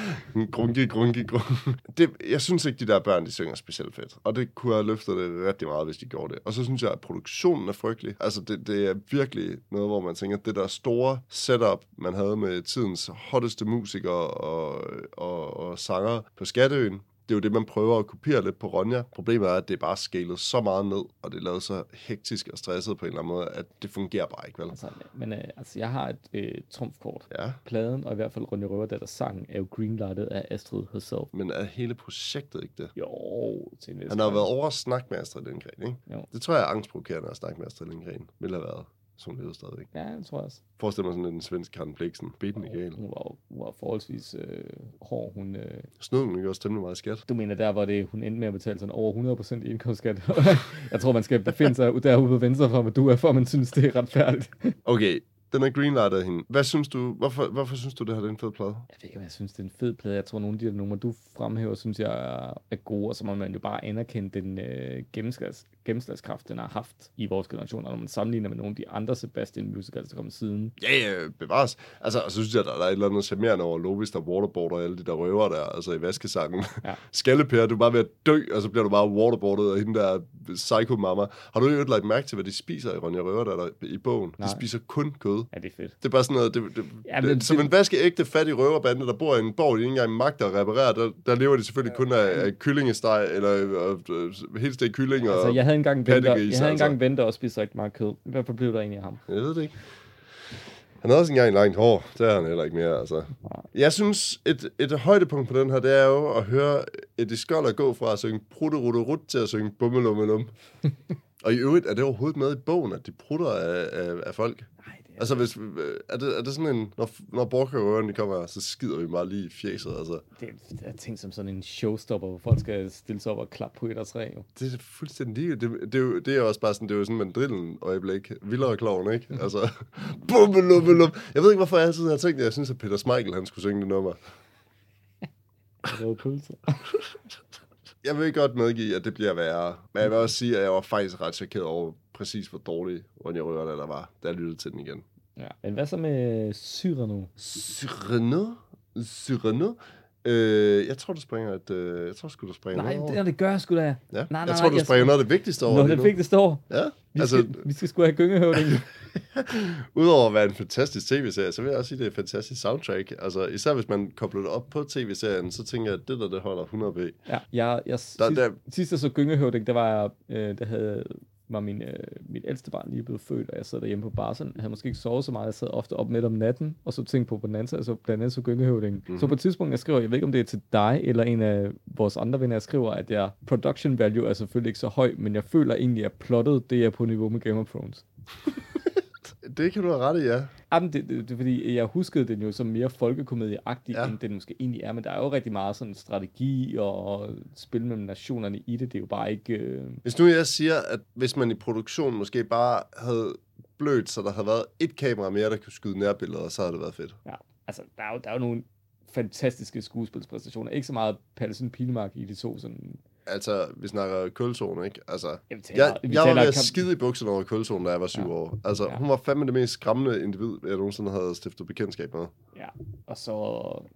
S2: grungi, grungi, grungi. Det, jeg synes ikke, de der børn, de synger specielt fedt. Og det kunne have løftet det rigtig meget, hvis de gjorde det. Og så synes jeg, at produktionen er frygtelig. Altså, det, det er virkelig noget, hvor man tænker, at det der store setup, man havde med tidens hotteste musikere og, og, og sanger på Skatteøen, det er jo det, man prøver at kopiere lidt på Ronja. Problemet er, at det er bare scalet så meget ned, og det er lavet så hektisk og stresset på en eller anden måde, at det fungerer bare ikke, vel?
S3: Altså, men øh, altså, jeg har et øh, trumfkort.
S2: Ja,
S3: Pladen, og i hvert fald Ronny Røverdatters sang, er jo greenlightet af Astrid herself.
S2: men er hele projektet ikke det?
S3: Jo, til en
S2: Han har jo været over at snakke med Astrid Lindgren, ikke?
S3: Jo.
S2: Det tror jeg er angstprovokerende at snakke med Astrid Lindgren. Vil have været, som levede stadigvæk.
S3: Ja, det tror jeg også.
S2: Forestil mig sådan en svensk Karen Bliksen. Beten er gal.
S3: Hun var, hun var forholdsvis øh, hård. Hun, øh,
S2: Snød hun ikke også temmelig meget skat?
S3: du mener der, hvor det, hun endte med at betale sådan over 100% i indkomstskat. jeg tror, man skal befinde sig derude på venstre for, hvad du er, for man synes, det er retfærdigt.
S2: Okay, den er greenlightet af hende. Hvad synes du, hvorfor, hvorfor synes du, det her er en fed plade?
S3: Jeg ved ikke, om jeg synes, det er en fed plade. Jeg tror, nogle af de der numre, du fremhæver, synes jeg er, gode, og så må man jo bare anerkende den øh, gennemslags, gennemslagskraft, den har haft i vores generation, og når man sammenligner med nogle af de andre Sebastian musicals, der kom siden.
S2: Ja, ja, bevares. Altså, og så synes jeg, der er et eller andet charmerende over Lovis, der waterboarder alle de der røver der, altså i vaskesangen.
S3: Ja.
S2: Skallepær, du er bare ved at dø, og så bliver du bare waterboardet af hende der psycho mamma. Har du jo lagt mærke til, hvad de spiser i Ronja Røver der, der i bogen?
S3: Nej.
S2: De spiser kun kød.
S3: Ja, det er fedt.
S2: Det er bare sådan noget, det, det,
S3: Ja,
S2: ja,
S3: men
S2: det, som
S3: det-
S2: en vaskeægte fattig røverbande, der bor i en borg, de ikke engang magter at reparere, der, der lever de selvfølgelig kun af, af kyllingesteg, eller øh, øh, helt stegt kylling, og
S3: Altså, jeg havde engang
S2: pattegris,
S3: jeg havde
S2: altså.
S3: engang venter og spist rigtig meget kød. Hvorfor blev der egentlig af ham?
S2: Jeg ved det ikke. Han havde også engang langt hår. Det er han heller ikke mere, altså. Jeg synes, et, et højdepunkt på den her, det er jo at høre Eddie Skoller gå fra at synge prutte rutte rut til at synge bummelummelum. og i øvrigt, er det overhovedet med i bogen, at de prutter af, af, af folk?
S3: Nej,
S2: Altså, hvis, er, det, er det sådan en, når, når borgerøverne kommer så skider vi bare lige i fjeset, altså.
S3: Det er, tænkt som sådan en showstopper, hvor folk skal stille sig op og klappe på et og tre. Jo.
S2: Det er fuldstændig lige. Det, det, er jo, det er også bare sådan, det er jo sådan mandrillen øjeblik. Vildere kloven, ikke? Altså, bummelummelum. Jeg ved ikke, hvorfor jeg altid har tænkt, at jeg synes, at Peter Smeichel, han skulle synge det nummer.
S3: Røde pølser.
S2: Jeg vil godt medgive, at det bliver værre. Men jeg vil også sige, at jeg var faktisk ret chokeret over præcis, hvor dårlig Ronja der var, da jeg lyttede til den igen.
S3: Ja. Men hvad så med Cyrano?
S2: Cyrano? Cyrano? Øh, jeg tror, du springer et... Øh, jeg tror sgu, du springer
S3: Nej,
S2: noget
S3: det, det gør jeg sgu da.
S2: Ja.
S3: nej,
S2: jeg
S3: nej,
S2: tror, du
S3: jeg
S2: springer noget af det vigtigste over
S3: Nå,
S2: lige
S3: det det står.
S2: Ja,
S3: Vi,
S2: altså,
S3: skal, vi skal sgu have gyngehøvding.
S2: udover at være en fantastisk tv-serie, så vil jeg også sige, at det er et fantastisk soundtrack. Altså, især hvis man kobler det op på tv-serien, så tænker jeg, at det der, det holder 100 p.
S3: ja, jeg, jeg,
S2: Der-
S3: sidst,
S2: der-
S3: sidst jeg så gyngehøvding, der var, øh, der havde, var min, øh, mit ældste barn lige blevet født, og jeg sad derhjemme på barsel. Jeg havde måske ikke sovet så meget. Jeg sad ofte op midt om natten, og så tænkte på Bonanza, og så blandt andet så gyngehøvding.
S2: Mhm.
S3: Mm-hmm. Så på et tidspunkt, jeg skriver, jeg ved ikke, om det er til dig, eller en af vores andre venner, jeg skriver, at jeg, production value er selvfølgelig ikke så høj, men jeg føler egentlig, at plottet, det er på niveau med Game of Thrones.
S2: Det kan du have ret i, ja.
S3: Jamen, det, det, det, fordi, jeg huskede den jo som mere folkekomedieagtig,
S2: Ja.
S3: end den måske egentlig er, men der er jo rigtig meget sådan strategi og spil mellem nationerne i det. Det er jo bare ikke... Øh...
S2: Hvis nu jeg siger, at hvis man i produktionen måske bare havde blødt, så der havde været et kamera mere, der kunne skyde nærbilleder, så havde det været fedt.
S3: Ja, altså, der er, jo, der er jo nogle fantastiske skuespilspræstationer. Ikke så meget Pallesen Pilmark i de to sådan
S2: Altså, vi snakker kulzone, ikke? Altså,
S3: Ja, vi taler-
S2: jeg, jeg var ved at skide i bukserne over kulzone, da jeg var syv
S3: Ja.
S2: år. Altså,
S3: Ja.
S2: hun var fandme det mest skræmmende individ, jeg nogensinde havde stiftet bekendtskab med.
S3: Ja, og så,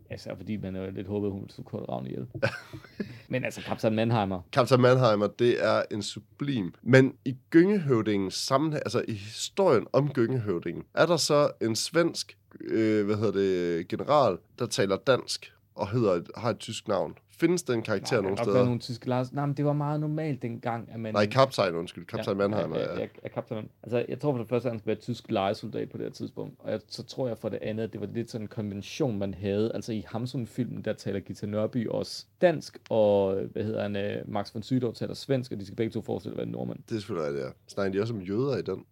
S3: altså fordi man jo lidt håbede, hun ville slå Kurt Ravn ihjel. Men altså, Kaptajn Mannheimer,
S2: Kaptajn Mannheimer, det er en sublim. Men i Gyngehøvdingens sammenhæng, altså i historien om Gyngehøvdingen, er der så en svensk, øh, hvad hedder det, general, der taler dansk og hedder, har et tysk navn. Findes den karakter
S3: Nej,
S2: nogle
S3: der
S2: steder?
S3: Var nogle tyske Lars. Nej, men det var meget normalt dengang, at man...
S2: Nej, kaptajn, undskyld. Kaptajn ja, Mannheimer,
S3: ja.
S2: ja.
S3: ja, ja kaptajn. Altså, jeg tror for det første, at han skulle være tysk lejesoldat på det her tidspunkt. Og jeg, så tror jeg for det andet, at det var lidt sådan en konvention, man havde. Altså i Hamsun-filmen, der taler Gita Nørby også dansk, og hvad hedder han, øh, Max von Sydow taler svensk, og de skal begge to forestille at være nordmand.
S2: Det er selvfølgelig rigtigt, ja. Snakker de også om jøder i den?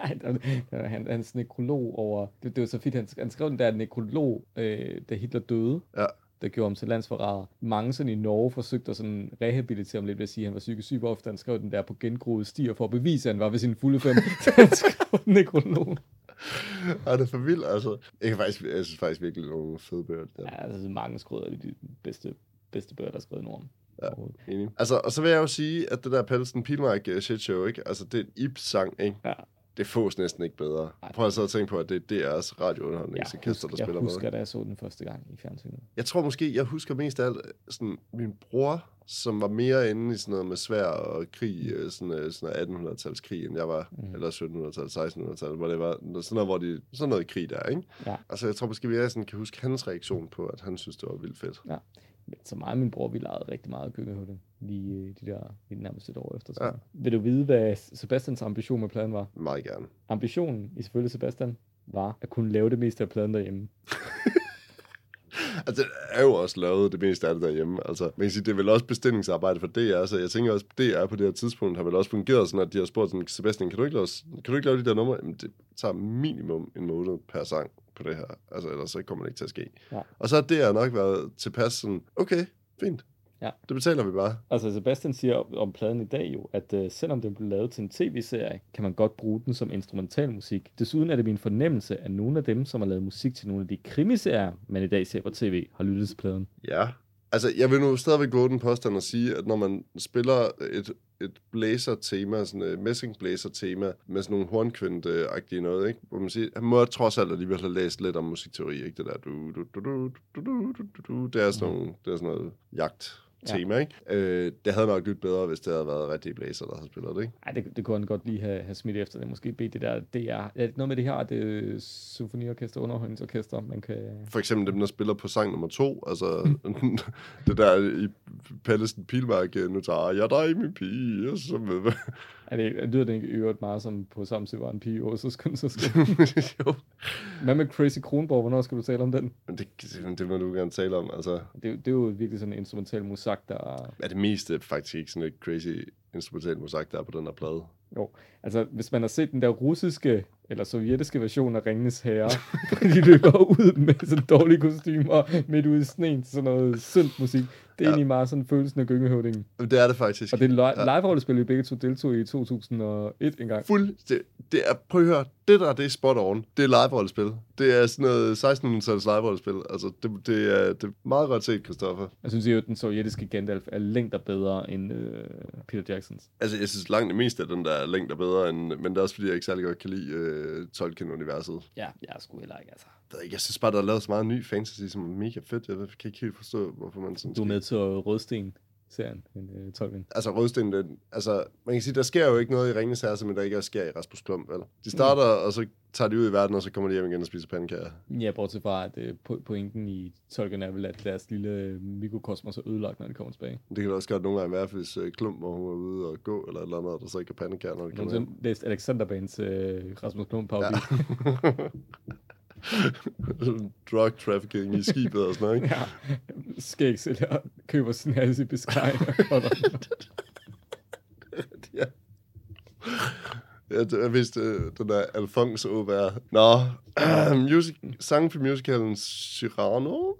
S3: Nej, der, der, han, hans nekrolog over... Det, det var så fint, han, han skrev den der nekrolog, øh, da Hitler døde.
S2: Ja.
S3: Der gjorde ham til landsforræder. Mange sådan i Norge forsøgte at sådan rehabilitere ham lidt ved at sige, at han var psykisk syg, hvorfor han skrev den der på gengroede stier for at bevise, at han var ved sin fulde fem. Så han skrev nekrolog.
S2: Ej, det er for vildt, altså. Jeg, kan faktisk, jeg synes faktisk virkelig, det nogle fede bøger. Der.
S3: Ja, altså mange skrøder er de bedste, bedste bøger, der er skrevet i Norden.
S2: Ja. Enig. Altså, og så vil jeg jo sige, at det der Pelsen Pilmark uh, shit show, ikke? Altså, det er en Ibs-sang, ikke?
S3: Ja.
S2: Det fås næsten ikke bedre.
S3: Nej.
S2: Prøv at så at tænke på, at det er DR's radiounderholdningsorkester, der
S3: jeg
S2: spiller
S3: husker,
S2: med.
S3: da jeg så den første gang i fjernsynet.
S2: Jeg tror måske, jeg husker mest af alt sådan, min bror, som var mere inde i sådan noget med svær og krig, øh, sådan, øh, sådan noget 1800-tals krig, end jeg var, mm. eller 1700-tals, 1600-tals, hvor det var sådan noget, hvor de, sådan noget krig der, ikke?
S3: Ja.
S2: Altså, jeg tror måske, vi sådan kan huske hans reaktion på, at han synes, det var vildt fedt.
S3: Men så mig og min bror, vi legede rigtig meget køkkenhøvding. Lige øh, de der, lige nærmest et år efter. Så.
S2: Ja.
S3: Vil du vide, hvad Sebastians ambition med pladen var?
S2: Meget gerne.
S3: Ambitionen, i selvfølgelig Sebastian, var at kunne lave det meste af pladen derhjemme.
S2: Altså, det er jo også lavet det meste af det derhjemme. Altså, man kan sige, det er vel også bestillingsarbejde for DR, så jeg tænker også, DR på det her tidspunkt har vel også fungeret sådan, at de har spurgt sådan, Sebastian, kan du ikke lave, kan du ikke lave de der numre? Jamen, det tager minimum en måned per sang på det her. Altså, ellers så kommer det ikke til at ske.
S3: Ja.
S2: Og så har DR nok været tilpas sådan, okay, fint.
S3: Ja.
S2: Det betaler vi bare.
S3: Altså Sebastian siger om- om pladen i dag jo, at uh, selvom den blev lavet til en tv-serie, kan man godt bruge den som instrumentalmusik. Desuden er det min fornemmelse, at nogle af dem, som har lavet musik til nogle af de krimiserier, man i dag ser på tv, har lyttet til pladen.
S2: Ja. Altså, jeg vil nu stadigvæk gå den påstand og sige, at når man spiller et, et blazer-tema, sådan et messing-blazer-tema, med sådan nogle hornkvinde-agtige noget, ikke? Hvor man siger, han må trods alt alligevel have læst lidt om musikteori, ikke? Det der du, du, du, du, du, du, du, du. Det er sådan, nogle, det er sådan noget jagt tema, ikke? Øh, det havde nok lyttet bedre, hvis det havde været rigtige blæser, der havde spillet det, ikke?
S3: Ej, det, det kunne han godt lige have, have smidt efter det. Måske bede det der, det er ja, noget med det her, det er symfoniorkester, underholdningsorkester, man kan...
S2: For eksempel dem, der spiller på sang nummer to, altså det der i Pallesen Pilmark, nu tager jeg dig, min pige, og så med,
S3: Er det, lyder det ikke i øvrigt meget som på samme tid var en pige, og så skal så skal.
S2: jo.
S3: Hvad med Crazy Kronborg? Hvornår skal du tale om den?
S2: Det, det må du gerne tale om, altså.
S3: Det, er det er jo virkelig sådan en instrumental musik, der...
S2: er det meste faktisk ikke sådan et crazy instrumental musik, der er på den her plade.
S3: Jo, altså hvis man har set den der russiske eller sovjetiske version af Ringenes Herre, de løber ud med sådan dårlige kostymer midt ude i sneen til sådan noget syndt musik. Det er
S2: Ja.
S3: egentlig meget sådan følelsen af gyngehøvdingen.
S2: Det er det faktisk.
S3: Og det er
S2: Ja.
S3: live-rollespil, vi begge to deltog i 2001 engang.
S2: Fuld, det, det er, prøv at høre, det der, det er spot on. Det er live-rollespil. Det er sådan noget 1600-tals live-rollespil. Altså, det, det, er, det er meget godt set, Christoffer.
S3: Jeg synes jo, at den sovjetiske Gandalf er længder bedre end øh, Peter Jacksons.
S2: Altså, jeg synes langt det meste af den der er bedre, end, men det er også fordi, jeg ikke særlig godt kan lide øh, Tolkien-universet.
S3: Ja, jeg sgu heller ikke, altså.
S2: Jeg ved ikke, Jeg synes bare, der er lavet så meget ny fantasy, som er mega fedt. Jeg kan ikke helt forstå, hvorfor man sådan...
S3: Du er med til Rødsten serien, en øh, Tolkien.
S2: altså Rødsten, det, altså, man kan sige, der sker jo ikke noget i Ringens Herre, som der ikke også sker i Rasmus Klump, vel? De starter, mm. og så tager de ud i verden, og så kommer de hjem igen og spiser pandekager.
S3: Ja, bortset fra, at øh, po- pointen i Tolkien er vel, at deres lille øh, mikrokosmos er ødelagt, når de kommer tilbage.
S2: Det kan da også godt nogle gange være, hvis uh, Klump, hvor hun er ude og gå, eller et eller andet, der så ikke er pandekager, når de kommer hjem.
S3: læst Alexander Bands øh, Rasmus Klump parodi.
S2: Ja. Drug trafficking i skibet og sådan noget, ikke?
S3: Ja. Skæg sælger køber sin hals i Biscay.
S2: ja. Det er vist øh, den der Alphonse Aubert. Nå, music, sang for musicalen Cyrano?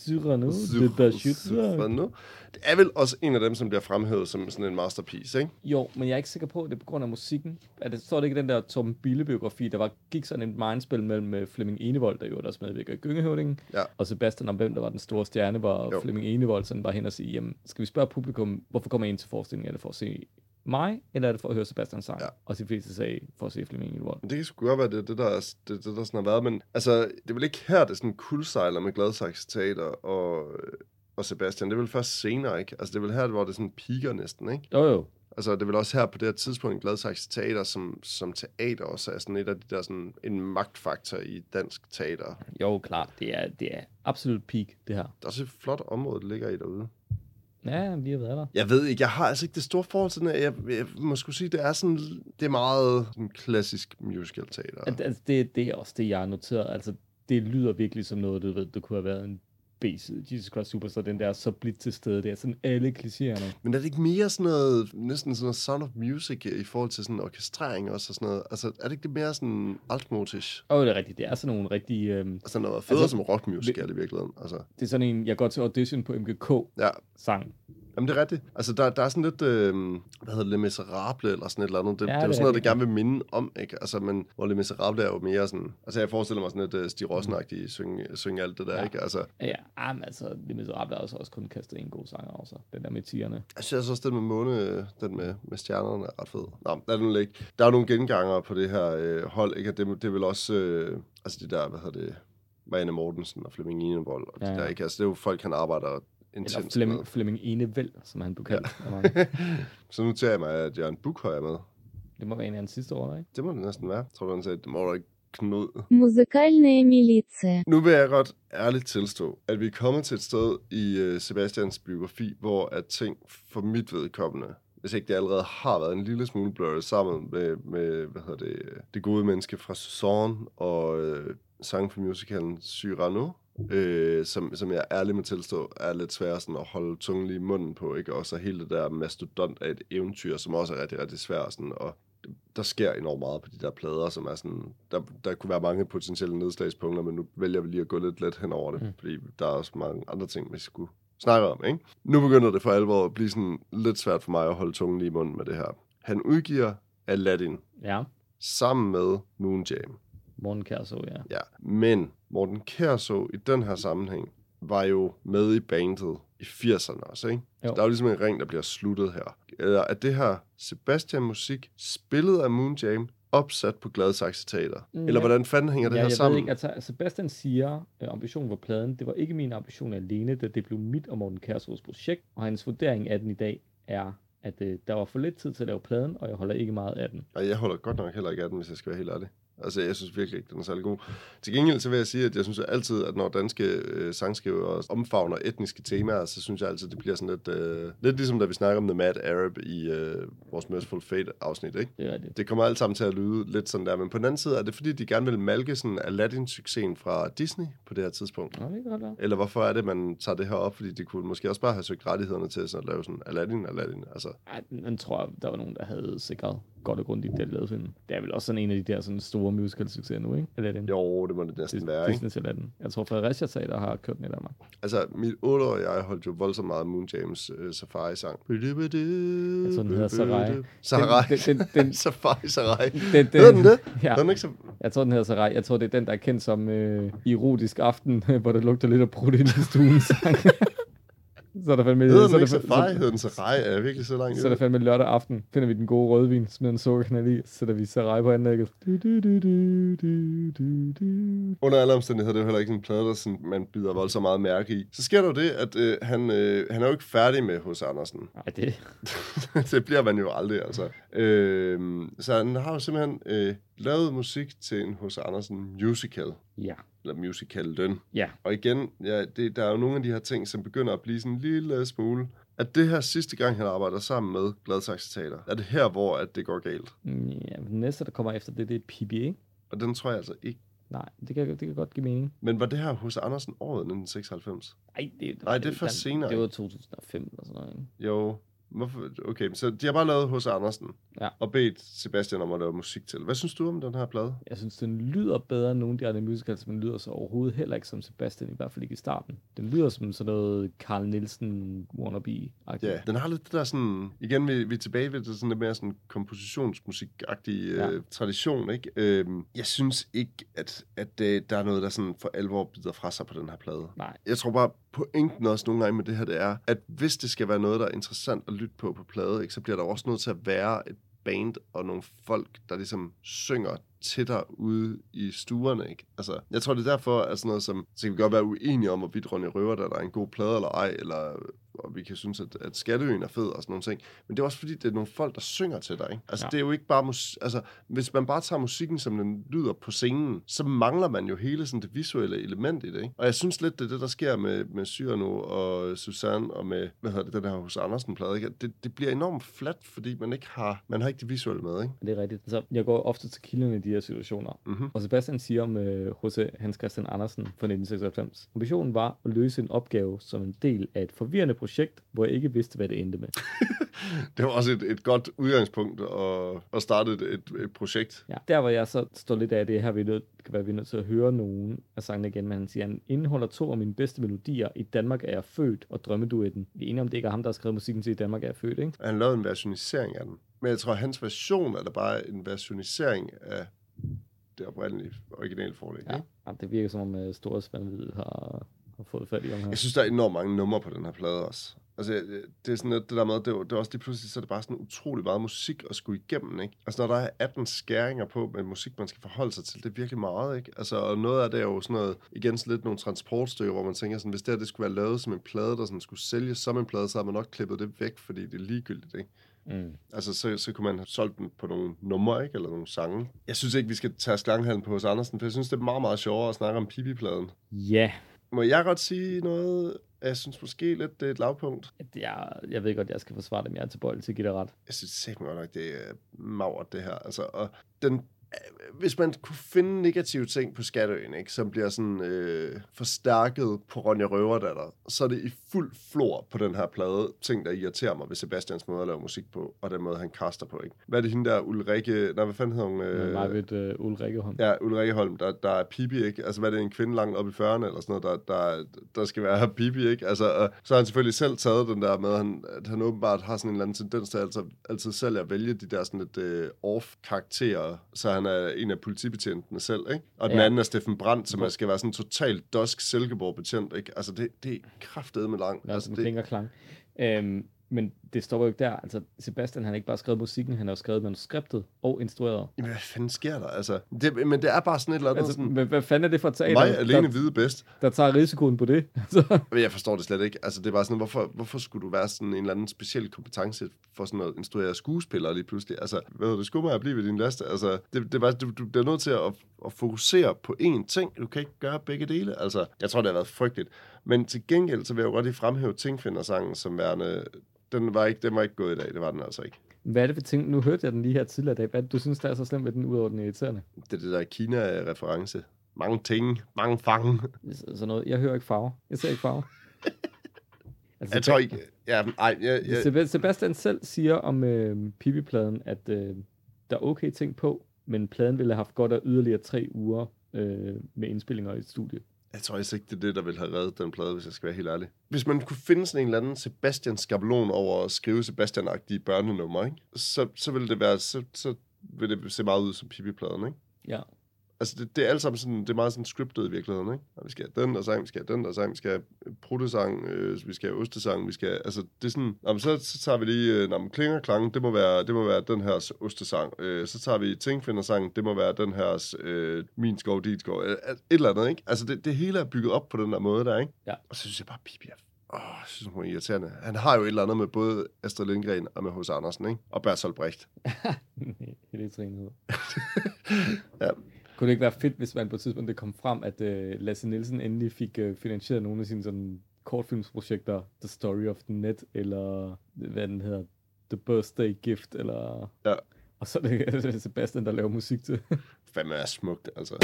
S3: Cyrano, det der.
S2: Cyrano. Det er vel også en af dem, som bliver fremhævet som sådan en masterpiece, ikke?
S3: Jo, men jeg er ikke sikker på, at det er på grund af musikken. Er det, står det ikke den der Tom Bille-biografi, der var, gik sådan en mindspil mellem øh, Flemming Enevold, der jo også medvirker i Gyngehøvdingen,
S2: Ja.
S3: og Sebastian om hvem der var den store stjerne, hvor
S2: Jo.
S3: Flemming Enevold sådan var hen og sige, jamen, skal vi spørge publikum, hvorfor kommer I ind til forestillingen? Er det for at se mig, eller er det for at høre Sebastian sang?
S2: Ja.
S3: Og de fleste sagde, for at se Flemming Enevold.
S2: Det kan sgu godt være, det er det, der, er, det, det, der sådan har været, men altså, det er vel ikke her, det sådan kuldsejler med Gladsaxe Teater og, og Sebastian. Det er vel først senere, ikke? Altså, det er vel her, hvor det sådan piker næsten, ikke?
S3: Jo jo,
S2: Altså, det er vel også her på det her tidspunkt, Gladsaxe Teater som, som teater også er sådan et af de der sådan en magtfaktor i dansk teater.
S3: jo klart, det er, det er absolut peak, det her.
S2: Det er også et flot område, det ligger i derude.
S3: Ja, vi har været der.
S2: Jeg ved ikke, jeg har altså ikke det store forhold til her. Jeg, jeg må skulle sige, det er sådan, det er meget sådan klassisk musical teater.
S3: Al- Altså, det, det er også det, jeg har noteret. Altså, det lyder virkelig som noget, du ved, det kunne have været en. Jesus Christ Superstar, den der så blidt til stede. Det er sådan alle klichéerne.
S2: Men er det ikke mere sådan noget, næsten sådan noget Sound of Music i forhold til sådan orkestrering også og sådan noget? Altså, er det ikke det mere sådan altmotish?
S3: Åh, oh, det er rigtigt. Det er sådan nogle rigtig... Øhm,
S2: Altså noget federe
S3: Altså,
S2: som rockmusical i virkeligheden. Altså,
S3: det er sådan en, jeg går til audition på MGK-sang.
S2: ja. Jamen, det er rigtigt. Altså, der, der er sådan lidt, øh, hvad hedder det, Le Miserable eller sådan et eller andet. Det,
S3: Ja,
S2: ja, det er jo
S3: det
S2: sådan noget, det gerne vil minde om, ikke? Altså, men hvor Le Miserable er jo mere sådan... Altså, jeg forestiller mig sådan lidt uh, Stig Rossen-agtigt synge, synge alt det der,
S3: Ja.
S2: ikke? Altså,
S3: Ja, ja men altså, det med Miserable er også, også kun kastet en god sang over sig. Den der med tierne.
S2: Jeg synes også, den med måne, den med, med stjernerne er ret fed. Nå, lad den ligge. Der er nogle genganger på det her øh, hold, ikke? Det, det er vel også, øh, altså det der, hvad hedder det, Marianne Mortensen og Flemming Enevold, og ja,
S3: Ja,
S2: ja. der, ikke? Altså det er jo folk, han arbejder
S3: intens
S2: Eller
S3: Flemming, Flemming Enevæld, som han blev kaldt. Ja.
S2: så nu tager jeg mig, at Jørgen Bukhøj er med.
S3: Det må være en af hans sidste år, ikke?
S2: Det må det næsten være. Jeg tror, han sagde, det må du ikke Knud.
S1: Musikalne militia.
S2: Nu vil jeg godt ærligt tilstå, at vi er kommet til et sted i øh, Sebastians biografi, hvor at ting for mit vedkommende, hvis ikke det allerede har været en lille smule blurret sammen med, med hvad hedder det, øh, det gode menneske fra Susanne og øh, sang for musicalen Cyrano, øh, som, som jeg ærligt må tilstå, er lidt svært sådan at holde tungen lige i munden på, ikke? Og så hele det der mastodont af et eventyr, som også er rigtig, rigtig svært sådan at der sker enormt meget på de der plader, som er sådan, der, der kunne være mange potentielle nedslagspunkter, men nu vælger vi lige at gå lidt let hen over det,
S3: Mm.
S2: fordi der er også mange andre ting, vi skulle snakke om, ikke? Nu begynder det for alvor at blive sådan lidt svært for mig at holde tungen lige i munden med det her. Han udgiver Aladdin
S3: Ja. sammen
S2: med Moon Jam.
S3: Morten Kærså, ja.
S2: Ja, men Morten Kærså i den her sammenhæng var jo med i bandet i 80'erne også, ikke?
S3: Jo.
S2: Så der er jo ligesom en ring, der bliver sluttet her. Eller er det her Sebastian-musik, spillet af Moon Jam, opsat på Gladsaxe Teater?
S3: Mm,
S2: Eller
S3: ja.
S2: hvordan fanden hænger det
S3: ja,
S2: her
S3: jeg
S2: sammen?
S3: ved ikke, altså Sebastian siger, øh, ambitionen var pladen, det var ikke min ambition alene, da det blev mit og Morten Kærsås projekt, og hans vurdering af den i dag er, at øh, der var for lidt tid til at lave pladen, og jeg holder ikke meget af den.
S2: Og jeg holder godt nok heller ikke af den, hvis jeg skal være helt ærlig. Altså, jeg synes virkelig ikke, den er særlig god. Til gengæld så vil jeg sige, at jeg synes altid, at når danske øh, sangskrivere omfavner etniske temaer, så synes jeg altid, det bliver sådan lidt... Øh, lidt ligesom da vi snakker om The Mad Arab i øh, vores Merciful Fate-afsnit, ikke?
S3: Det er det.
S2: Det kommer alt sammen til at lyde lidt sådan der, men på den anden side er det fordi, de gerne vil malke sådan Aladdin-succesen fra Disney på det her tidspunkt.
S3: Nå, det kan godt være.
S2: Eller hvorfor er det, man tager det her op? Fordi de kunne måske også bare have søgt rettighederne til sådan at lave sådan Aladdin, Aladdin. Altså,
S3: Ej, den tror jeg, der var nogen, der havde sikret godt og grundigt, det lavede filmen. Det er vel også sådan en af de der sådan store musical-succeser nu, ikke? Aladdin.
S2: jo, det må det næsten være, ikke?
S3: Disney's Aladdin. Jeg tror, Fredericia Teater har kørt den i Danmark.
S2: Altså, mit 8-årige jeg holdt jo voldsomt meget Moon James øh, Safari-sang. Jeg
S3: tror, den hedder Sarai.
S2: Sarai.
S3: Den, den, den, den,
S2: Safari Sarai.
S3: den, den,
S2: Hedder den det?
S3: Ja,
S2: Den er ikke så...
S3: jeg tror, den hedder Sarai. Jeg tror, det er den, der er kendt som øh, erotisk aften, hvor det lugter lidt af brudt ind i stuen. sang. så er der fandme...
S2: Hedder
S3: så
S2: den
S3: er
S2: ikke
S3: så,
S2: Hedder den Sarai? Er virkelig så langt
S3: så er der fandme lørdag aften. Finder vi den gode rødvin, smider en sukkerknald i, sætter vi Sarai på anlægget. Du, du, du, du, du, du, du.
S2: Under alle omstændigheder, det er jo heller ikke en plade, der sådan, man bider voldsomt meget mærke i. Så sker der jo det, at øh, han, øh, han er jo ikke færdig med hos Andersen.
S3: Ej, det...
S2: det bliver man jo aldrig, altså. Øh, så han har jo simpelthen øh, lavet musik til en hos Andersen musical.
S3: Ja.
S2: Eller musical løn.
S3: Ja.
S2: Og igen, ja, det, der er jo nogle af de her ting, som begynder at blive sådan en lille smule. At det her sidste gang, han arbejder sammen med Gladsaxe Teater, er det her, hvor at det går galt.
S3: Mm, Ja, den næste, der kommer efter det, det er PBA.
S2: Og den tror jeg altså ikke.
S3: Nej, det kan, det kan godt give mening.
S2: Men var det her hos Andersen året 1996?
S3: Ej, det,
S2: Nej, det er først
S3: den-
S2: senere,
S3: Det var 2005 eller sådan noget, ikke?
S2: Jo. Hvorfor? Okay, så de har bare lavet hos Andersen.
S3: Ja.
S2: og bedt Sebastian om at lave musik til. Hvad synes du om den her plade?
S3: Jeg synes, den lyder bedre end nogle af de andre musicals, men lyder så overhovedet heller ikke som Sebastian, i hvert fald ikke i starten. Den lyder som sådan noget Carl Nielsen wannabe-agtigt.
S2: Ja, den har lidt det der sådan, igen vi, vi er tilbage ved det sådan lidt mere sådan kompositionsmusik-agtige
S3: Ja.
S2: øh, tradition, ikke? Øhm, jeg synes ikke, at, at det, der er noget, der sådan for alvor bider fra sig på den her plade.
S3: Nej.
S2: Jeg tror bare, pointen også nogle gange med det her, det er, at hvis det skal være noget, der er interessant at lytte på på plade, ikke, så bliver der også nødt til at være et band og nogle folk, der ligesom synger til dig ude i stuerne, ikke? Altså, jeg tror, det er derfor, at sådan noget som, så kan vi godt være uenige om, hvorvidt Ronny Røver, der er en god plade eller ej, eller og vi kan synes, at, at Skatteøen er fed og sådan nogle ting. Men det er også fordi, det er nogle folk, der synger til dig, ikke? Altså,
S3: Ja.
S2: det er jo ikke bare mus- altså, hvis man bare tager musikken, som den lyder på scenen, så mangler man jo hele sådan det visuelle element i det, ikke? Og jeg synes lidt, det er det, der sker med, med Cyrano og Susanne og med, hvad hedder det, den her hos Andersen plade, ikke? Det, det bliver enormt fladt, fordi man ikke har, man har ikke det visuelle med, ikke?
S3: Det er rigtigt. Altså, jeg går ofte til kilderne i de her situationer.
S2: Mhm.
S3: Og Sebastian siger om øh, H.C. Hans Christian Andersen fra 1996. Ambitionen var at løse en opgave som en del af et forvirrende projekt, hvor jeg ikke vidste, hvad det endte med.
S2: Det var også et, et godt udgangspunkt at, at starte et, et, projekt.
S3: Ja. Der hvor jeg så står lidt af det her, vi nødt, kan være, vi er nødt til at høre nogen af sangene igen, men han siger, han indeholder to af mine bedste melodier. I Danmark er jeg født, og drømmeduetten. Vi er enige om, det ikke er ham, der har skrevet musikken til I Danmark er jeg født, ikke?
S2: Han lavede en versionisering af den. Men jeg tror, at hans version er da bare en versionisering af det oprindelige originale forlæg.
S3: Ja.
S2: ikke?
S3: det virker som om uh, Store Svandvid har, har fået fat i ham her.
S2: Jeg synes, der er enormt mange numre på den her plade også. Altså, det er sådan lidt, det der med, det er, det er også lige pludselig, så er det bare sådan utrolig meget musik at skulle igennem, ikke? Altså, når der er 18 skæringer på med musik, man skal forholde sig til, det er virkelig meget, ikke? Altså, og noget af det er jo sådan noget, igen sådan lidt nogle transportstykker, hvor man tænker sådan, hvis det her, det skulle være lavet som en plade, der sådan skulle sælges som en plade, så har man nok klippet det væk, fordi det er ligegyldigt, ikke?
S3: Mm.
S2: Altså, så, så kunne man have solgt den på nogle numre, ikke? Eller nogle sange. Jeg synes ikke, vi skal tage slanghallen på hos Andersen, for jeg synes, det er meget, meget sjovere at snakke om Pipi-pladen.
S3: Ja,
S2: Må jeg godt sige noget? Jeg synes måske lidt, det er et lavpunkt.
S3: jeg, jeg ved godt, jeg skal forsvare det, men jeg er tilbøjelig til at give det ret.
S2: Jeg synes godt nok, det er magert, det her. Altså, og den, hvis man kunne finde negative ting på Skatteøen, ikke, som bliver sådan øh, forstærket på Ronja Røverdatter, så er det i fuld flor på den her plade, ting, der irriterer mig ved Sebastians måde at lave musik på, og den måde, han kaster på. Ikke? Hvad er det hende der, Ulrike, nej, hvad fanden hedder hun?
S3: Øh, Marvitt øh, Ulrike Holm.
S2: Ja, Ulrike Holm, der, der er pipi, ikke? Altså, hvad er det, en kvinde langt op i 40'erne, eller sådan noget, der, der, der skal være pipi, ikke? Altså, og så har han selvfølgelig selv taget den der med, at han, at han åbenbart har sådan en eller anden tendens til altid, altid selv at vælge de der sådan lidt uh, off-karakterer, så han er en af politibetjentene selv, ikke? Og den
S3: Ja.
S2: anden er Steffen Brandt, som er, skal være sådan en totalt dusk Silkeborg-betjent, ikke? Altså, det, det er kraftedeme med langt.
S3: Ja,
S2: Altså, det,
S3: kling og klang. Øhm, men det stopper jo ikke der. Altså, Sebastian han har ikke bare skrevet musikken, han har også skrevet manuskriptet og instrueret.
S2: jamen, hvad fanden sker der? Altså, det, men det er bare sådan et eller andet,
S3: Altså,
S2: sådan,
S3: hvad, hvad fanden er det for teater,
S2: mig alene
S3: der,
S2: vide bedst.
S3: der tager risikoen på det?
S2: Men jeg forstår det slet ikke. Altså, det er bare sådan, hvorfor, hvorfor skulle du være sådan en eller anden speciel kompetence for sådan at instruere skuespillere lige pludselig? Altså, hvad hedder det, skummer at blive ved din laste? Altså, det, det var, du, du bliver nødt til at, at fokusere på én ting. Du kan ikke gøre begge dele. Altså, jeg tror, det har været frygteligt. Men til gengæld, så vil jeg jo godt lige fremhæve Tingfinder-sangen som værende... Den var, ikke, den var ikke gået i dag, det var den altså ikke.
S3: hvad er det for ting? Nu hørte jeg den lige her tidligere i dag. Hvad det, du synes, der er så slemt ved den, udover den er irriterende?
S2: Det er det der Kina-reference. Mange ting, mange fange.
S3: Så- Sådan noget. Jeg hører ikke farver. Jeg ser ikke farver. altså,
S2: Jeg tror ikke... Ja, ej, jeg, jeg,
S3: Seb- Sebastian selv siger om øh, Pipi-pladen, at øh, der er okay ting på, men pladen ville have haft godt af yderligere tre uger øh, med indspillinger i et studie.
S2: Jeg tror altså ikke, det er det, der vil have reddet den plade, hvis jeg skal være helt ærlig. Hvis man kunne finde sådan en eller anden Sebastian-skabelon over at skrive Sebastian-agtige børnenummer, ikke? Så, så ville det være, så, så vil det se meget ud som Pippi-pladen, ikke?
S3: Ja.
S2: Altså, det, det er alt sammen sådan, det er meget sådan scriptet i virkeligheden, ikke? Og vi skal have den der sang, vi skal have den der sang, vi skal have pruttesang, øh, vi skal have ostesang, vi skal, altså, det er sådan, nå, men så, så tager vi lige, øh, nå, men klinger klang, det må være, det må være den her ostesang, øh, så tager vi tingfinder-sang, det må være den her, øh, min skov, dit skov, øh, et eller andet, ikke? Altså, det, det hele er bygget op på den der måde der, ikke?
S3: Ja.
S2: Og så synes jeg bare, Pippi er Åh, jeg synes, hun er irriterende. Han har jo et eller andet med både Astrid Lindgren og med H.C. Andersen, ikke? Og Bertolt Brecht.
S3: Elektrinhed.
S2: Ja.
S3: Kunne det ikke være fedt, hvis man på et tidspunkt det kom frem, at øh, Lasse Nielsen endelig fik øh, finansieret nogle af sine sådan kortfilmsprojekter, The Story of the Net, eller hvad den hedder, The Birthday Gift, eller...
S2: Ja.
S3: Og så er det Sebastian, der laver musik til.
S2: Fandme er smukt, altså.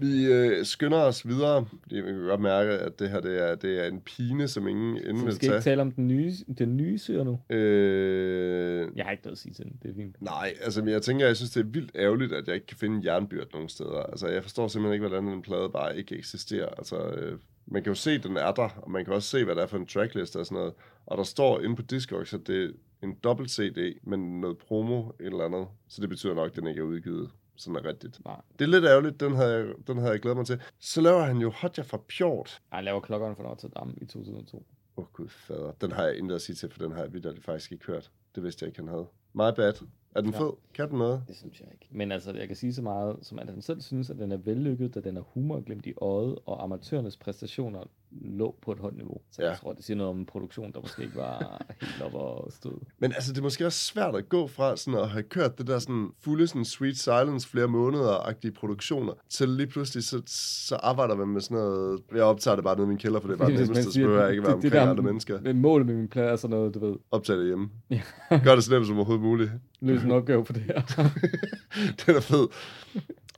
S2: Vi øh, skynder os videre. fordi Vi kan godt mærke, at det her det er, det er en pine, som ingen
S3: Så
S2: ende
S3: vi
S2: vil
S3: skal ikke
S2: tage.
S3: tale om den nye, den nye syre nu.
S2: Øh,
S3: Jeg, har ikke noget at sige til den. Det er fint.
S2: Nej, altså men jeg tænker, jeg synes, det er vildt ærgerligt, at jeg ikke kan finde jernbyrd nogen steder. Altså jeg forstår simpelthen ikke, hvordan en plade bare ikke eksisterer. Altså øh, man kan jo se, at den er der, og man kan også se, hvad der er for en tracklist og sådan noget. Og der står inde på Discogs, at det er en dobbelt CD, men noget promo eller andet. Så det betyder nok, at den ikke er udgivet sådan er rigtigt.
S3: Nej.
S2: Det er lidt ærgerligt, den havde, jeg, den havde jeg glædet mig til. Så laver han jo Hotja fra Pjort.
S3: Han laver klokkeren for Notre i 2002.
S2: Åh oh, gud fader. Den har jeg intet at sige til, for den har jeg vidderligt faktisk ikke hørt. Det vidste jeg ikke, han havde. My bad. Er den
S3: Ja.
S2: fed? Kan den noget?
S3: Det synes jeg ikke. Men altså, jeg kan sige så meget, som at han selv synes, at den er vellykket, da den er humor glemt i øjet, og amatørernes præstationer lå på et højt niveau. Så ja. Jeg tror, det siger noget om en produktion, der måske ikke var helt op og stod.
S2: Men altså, det er måske også svært at gå fra sådan at have kørt det der sådan fulde sådan sweet silence flere måneder-agtige produktioner, til lige pludselig så, så arbejder man med sådan noget... Jeg optager det bare nede i min kælder, for det er bare
S3: Hvis
S2: nemmest, så behøver jeg ikke være
S3: det- det
S2: omkring
S3: der-
S2: andre mennesker.
S3: Men målet med min plade er sådan noget, du ved,
S2: Optag det hjemme.
S3: Ja.
S2: Gør det så nemt som overhovedet muligt.
S3: løse en opgave på det her.
S2: den er fed.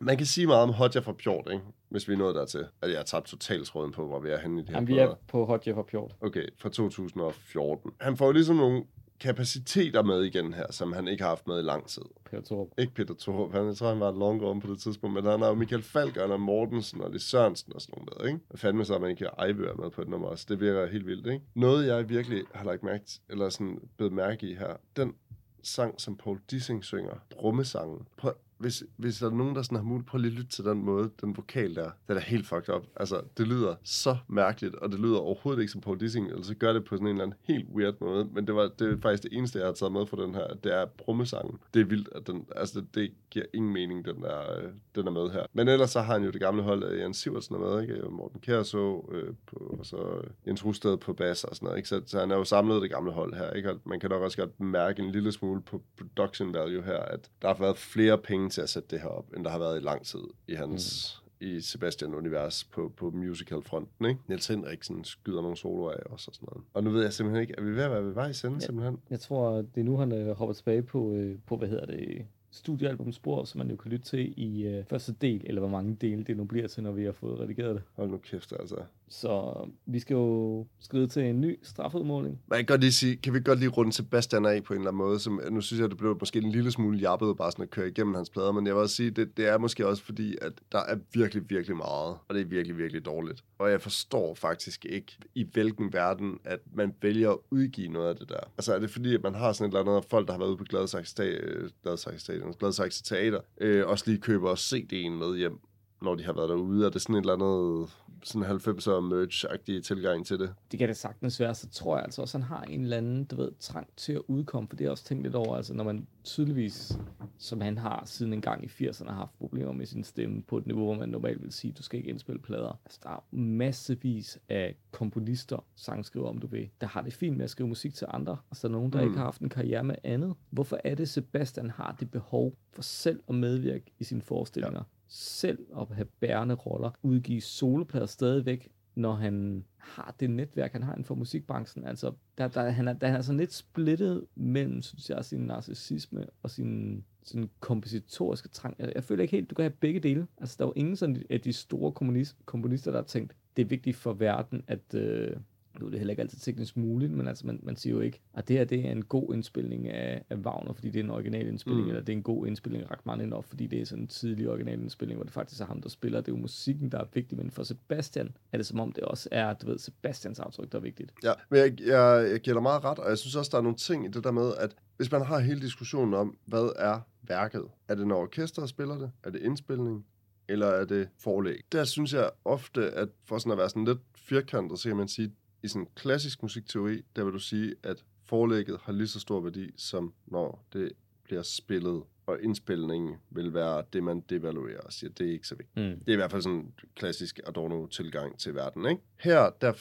S2: Man kan sige meget om Hodja fra Pjort, ikke? hvis vi er nået dertil. At jeg har tabt totalt tråden på, hvor vi er henne i det her.
S3: Jamen, vi er på Jeff og Pjort.
S2: Okay, fra 2014. Han får jo ligesom nogle kapaciteter med igen her, som han ikke har haft med i lang tid.
S3: Peter Thorup.
S2: Ikke Peter Thorup, han, jeg tror, han var et longer om på det tidspunkt, men han har jo Michael Falk, og Mortensen og Lis Sørensen og sådan nogle der, ikke? Hvad fanden så, at man ikke har Ejbø med på et nummer også. Det virker helt vildt, ikke? Noget, jeg virkelig har lagt mærke til, eller sådan blevet mærke i her, den sang, som Paul Dissing synger, brummesangen. Prøv, hvis, hvis der er nogen, der sådan har mulighed, prøv lige at lytte til den måde, den vokal der, den er helt fucked up. Altså, det lyder så mærkeligt, og det lyder overhovedet ikke som Paul Dissing, eller så gør det på sådan en eller anden helt weird måde, men det var det er faktisk det eneste, jeg har taget med fra den her, det er brummesangen. Det er vildt, at den, altså det, det giver ingen mening, den er, øh, den er med her. Men ellers så har han jo det gamle hold, af Jens Sivertsen er med, ikke? Morten Kjærså, øh, på, og så Jens Rusted på bas og sådan noget, ikke? Så, så han er jo samlet det gamle hold her, ikke? Og man kan nok også godt mærke en lille smule på production value her, at der har været flere penge til at sætte det her op, end der har været i lang tid i hans... Mm i Sebastian-univers på, på musical-fronten, ikke? Niels Henriksen skyder nogle soloer af os og sådan noget. Og nu ved jeg simpelthen ikke, er vi ved at være ved vej i senden,
S3: Ja.
S2: simpelthen?
S3: Jeg tror, det er nu, han øh, hopper tilbage på, øh, på, hvad hedder det, studiealbumspor, som man jo kan lytte til i øh, første del, eller hvor mange dele det nu bliver til, når vi har fået redigeret det.
S2: Hold nu kæft, altså.
S3: Så vi skal jo skride til en ny strafudmåling.
S2: Jeg kan godt lige sige, kan vi godt lige runde Sebastian af på en eller anden måde? Som, nu synes jeg, det blev måske en lille smule jappet bare sådan at køre igennem hans plader, men jeg vil også sige, det, det er måske også fordi, at der er virkelig, virkelig meget, og det er virkelig, virkelig dårligt. Og jeg forstår faktisk ikke, i hvilken verden, at man vælger at udgive noget af det der. Altså er det fordi, at man har sådan et eller andet, folk, der har været ude på Gladsaxe Sta- øh, Gladsaxe Teater, øh, også lige køber CD'en med hjem, når de har været derude, Er det sådan et eller andet sådan 90'er merch-agtig tilgang til det.
S3: Det kan det sagtens være, så tror jeg altså også, han har en eller anden, du ved, trang til at udkomme, for det jeg også tænkt lidt over, altså når man tydeligvis, som han har siden en gang i 80'erne, har haft problemer med sin stemme på et niveau, hvor man normalt vil sige, du skal ikke indspille plader. Altså der er massevis af komponister, sangskriver om du vil, der har det fint med at skrive musik til andre, og så er der nogen, der
S2: Mm.
S3: ikke har haft en karriere med andet. Hvorfor er det, Sebastian har det behov for selv at medvirke i sine forestillinger? Ja. Selv at have bærende roller, udgive soloplader stadigvæk, når han har det netværk, han har inden for musikbranchen. Altså, der, der, han, er, der han er sådan lidt splittet mellem, synes jeg, sin narcissisme og sin, sin kompositoriske trang. Jeg, jeg føler ikke helt, du kan have begge dele. Altså, der er jo ingen sådan af de store kommunist, komponister, der har tænkt, det er vigtigt for verden, at... Øh, nu er det heller ikke altid teknisk muligt, men altså man, man siger jo ikke, at det her det er en god indspilning af, af Wagner, fordi det er en original indspilning,
S2: Mm.
S3: mm. eller det er en god indspilning af Rachmaninoff, fordi det er sådan en tidlig original indspilning, hvor det faktisk er ham, der spiller. Det er jo musikken, der er vigtig, men for Sebastian er det som om, det også er, du ved, Sebastians aftryk, der er vigtigt.
S2: Ja, men jeg, jeg, jeg giver dig meget ret, og jeg synes også, der er nogle ting i det der med, at hvis man har hele diskussionen om, hvad er værket? Er det, når orkestret spiller det? Er det indspilning? Eller er det forlæg? Der synes jeg ofte, at for sådan at være sådan lidt firkantet, så kan man sige, i sådan klassisk musikteori, der vil du sige, at forlægget har lige så stor værdi, som når det bliver spillet, og indspilningen vil være det, man devaluerer og siger, det er ikke så vigtigt.
S3: Mm.
S2: Det er i hvert fald sådan en klassisk Adorno-tilgang til verden, ikke? Her, der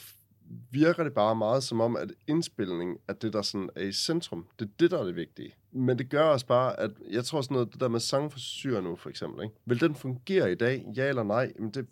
S2: virker det bare meget som om, at indspilning er det, der sådan er i centrum. Det er det, der er det vigtige. Men det gør også bare, at jeg tror sådan noget, det der med sangforsyre nu, for eksempel, ikke? Vil den fungere i dag? Ja eller nej? Jamen det,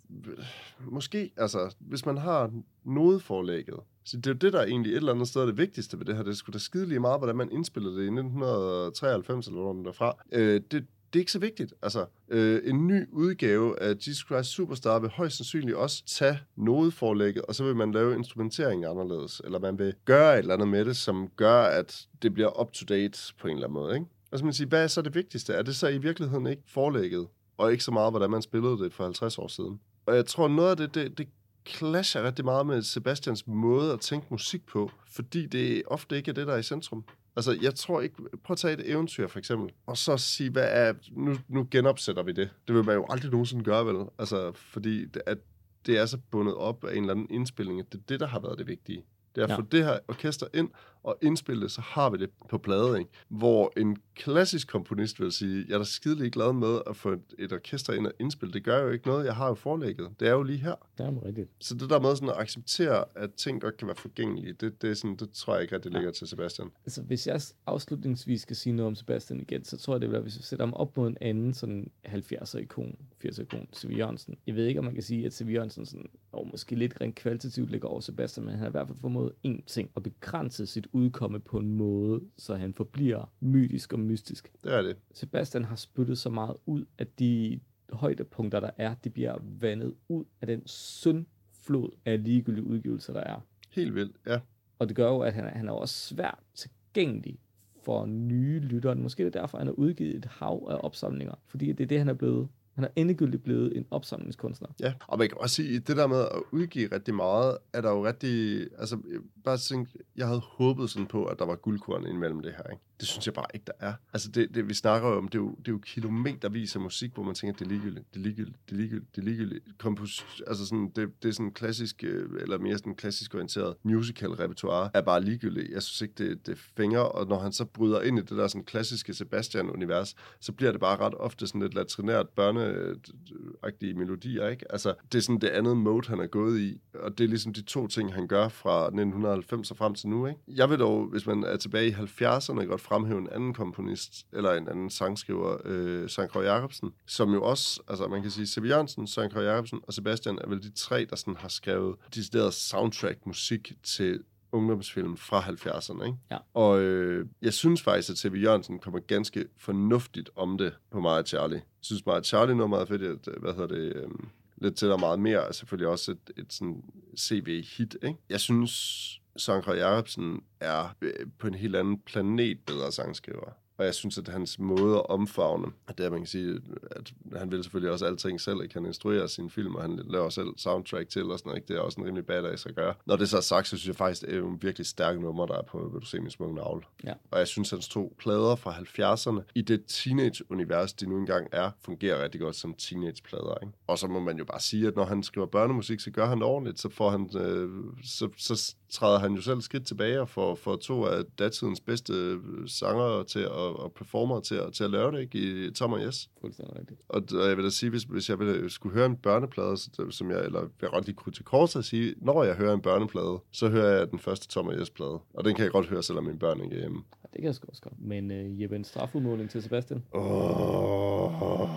S2: måske, altså, hvis man har nodeforlægget, så det er jo det, der er egentlig et eller andet sted det vigtigste ved det her. Det skulle da skide lige meget, hvordan man indspillede det i 1993, eller noget derfra. Øh, det, det er ikke så vigtigt. Altså, øh, en ny udgave af Jesus Christ Superstar vil højst sandsynligt også tage nodeforlægget, og så vil man lave instrumenteringen anderledes, eller man vil gøre et eller andet med det, som gør, at det bliver up-to-date på en eller anden måde, ikke? Og så man sige, hvad er så det vigtigste? Er det så i virkeligheden ikke forlægget, og ikke så meget, hvordan man spillede det for 50 år siden? Og jeg tror, noget af det, det, det clasher rigtig meget med Sebastians måde at tænke musik på, fordi det ofte ikke er det, der er i centrum. Altså, jeg tror ikke... Prøv at tage et eventyr, for eksempel, og så sige, hvad er... Nu, nu genopsætter vi det. Det vil man jo aldrig nogensinde gøre, vel? Altså, fordi det, at det er så bundet op af en eller anden indspilling, at det er det, der har været det vigtige. Det er at
S3: Ja.
S2: få det her orkester ind og indspille det, så har vi det på plade, ikke? Hvor en klassisk komponist vil sige, jeg er da skidelig glad med at få et, et orkester ind og indspille. Det gør jo ikke noget, jeg har jo forlægget. Det er jo lige her.
S3: Det er rigtigt.
S2: Så det der med sådan at acceptere, at ting godt kan være forgængelige, det, det, er sådan, det tror jeg ikke, at det ligger til Sebastian.
S3: Altså, hvis jeg afslutningsvis skal sige noget om Sebastian igen, så tror jeg, det vil være, hvis vi sætter ham op mod en anden sådan 70'er-ikon, 80'er-ikon, C.V. Jørgensen. Jeg ved ikke, om man kan sige, at C.V. Jørgensen sådan, og måske lidt rent kvalitativt ligger over Sebastian, men han har i hvert fald formået én ting, at begrænse sit udkomme på en måde, så han forbliver mytisk og mystisk.
S2: Det er det.
S3: Sebastian har spyttet så meget ud, at de højdepunkter, der er, de bliver vandet ud af den syndflod af ligegyldige udgivelser, der er.
S2: Helt vildt, ja.
S3: Og det gør jo, at han er, han er også svært tilgængelig for nye lyttere. Måske er det derfor, han har udgivet et hav af opsamlinger. Fordi det er det, han er blevet. Han er endegyldigt blevet en opsamlingskunstner.
S2: Ja, og man kan også sige, at det der med at udgive rigtig meget, er der jo rigtig... Altså, bare tænk, jeg havde håbet sådan på, at der var guldkorn imellem det her, ikke? Det synes jeg bare ikke, der er. Altså, det, det vi snakker jo om, det er jo, det er jo kilometervis af musik, hvor man tænker, det er ligegyldigt, det er ligegyldigt, det er ligegyldigt, det er ligegyldigt. Kompos, altså sådan, det, det er sådan klassisk, øh, eller mere sådan klassisk orienteret musical repertoire, er bare ligegyldigt. Jeg synes ikke, det, det fænger, og når han så bryder ind i det der sådan klassiske Sebastian-univers, så bliver det bare ret ofte sådan lidt latrinært børneagtige melodier, ikke? Altså, det er sådan det andet mode, han er gået i, og det er ligesom de to ting, han gør fra 1990 og frem til nu, ikke? Jeg vil dog, hvis man er tilbage i 70'erne, godt fremhæve en anden komponist, eller en anden sangskriver, øh, Krog Jacobsen, som jo også, altså man kan sige, Sebi Jørgensen, Krog Jacobsen og Sebastian er vel de tre, der sådan har skrevet decideret soundtrack-musik til ungdomsfilm fra 70'erne, ikke?
S3: Ja.
S2: Og øh, jeg synes faktisk, at T.V. Jørgensen kommer ganske fornuftigt om det på og Charlie. Jeg synes meget, at Charlie er meget fedt, at, hvad hedder det, øh, lidt til der meget mere, er selvfølgelig også et, et sådan CV-hit, ikke? Jeg synes, Krog Jacobsen er øh, på en helt anden planet bedre sangskriver. Og jeg synes, at hans måde at omfavne, at det er, man kan sige, at han vil selvfølgelig også alting selv, ikke? Han instruerer sin film, og han laver selv soundtrack til, og sådan noget, ikke? Det er også en rimelig badass at gøre. Når det så er sagt, så synes jeg faktisk, det er en virkelig stærk nummer, der er på, vil du se min smukke navle.
S3: Ja.
S2: Og jeg synes, hans to plader fra 70'erne, i det teenage-univers, de nu engang er, fungerer rigtig godt som teenage-plader, ikke? Og så må man jo bare sige, at når han skriver børnemusik, så gør han det ordentligt, så får han, øh, så, så træder han jo selv skridt tilbage og får, får to af datidens bedste sanger til at, og performer til at, til at lave det, ikke? I Tom og Yes.
S3: Fuldstændig rigtigt.
S2: Og, og jeg vil da sige, hvis, hvis jeg ville, skulle høre en børneplade, som jeg, eller jeg godt lige kunne til kort at sige, når jeg hører en børneplade, så hører jeg den første Tom og Yes plade. Og den kan jeg godt høre, selvom mine børn ikke er hjemme.
S3: Ja, det kan jeg sgu også godt. Men øh, Jeppe, en strafudmåling til Sebastian.
S2: Oh.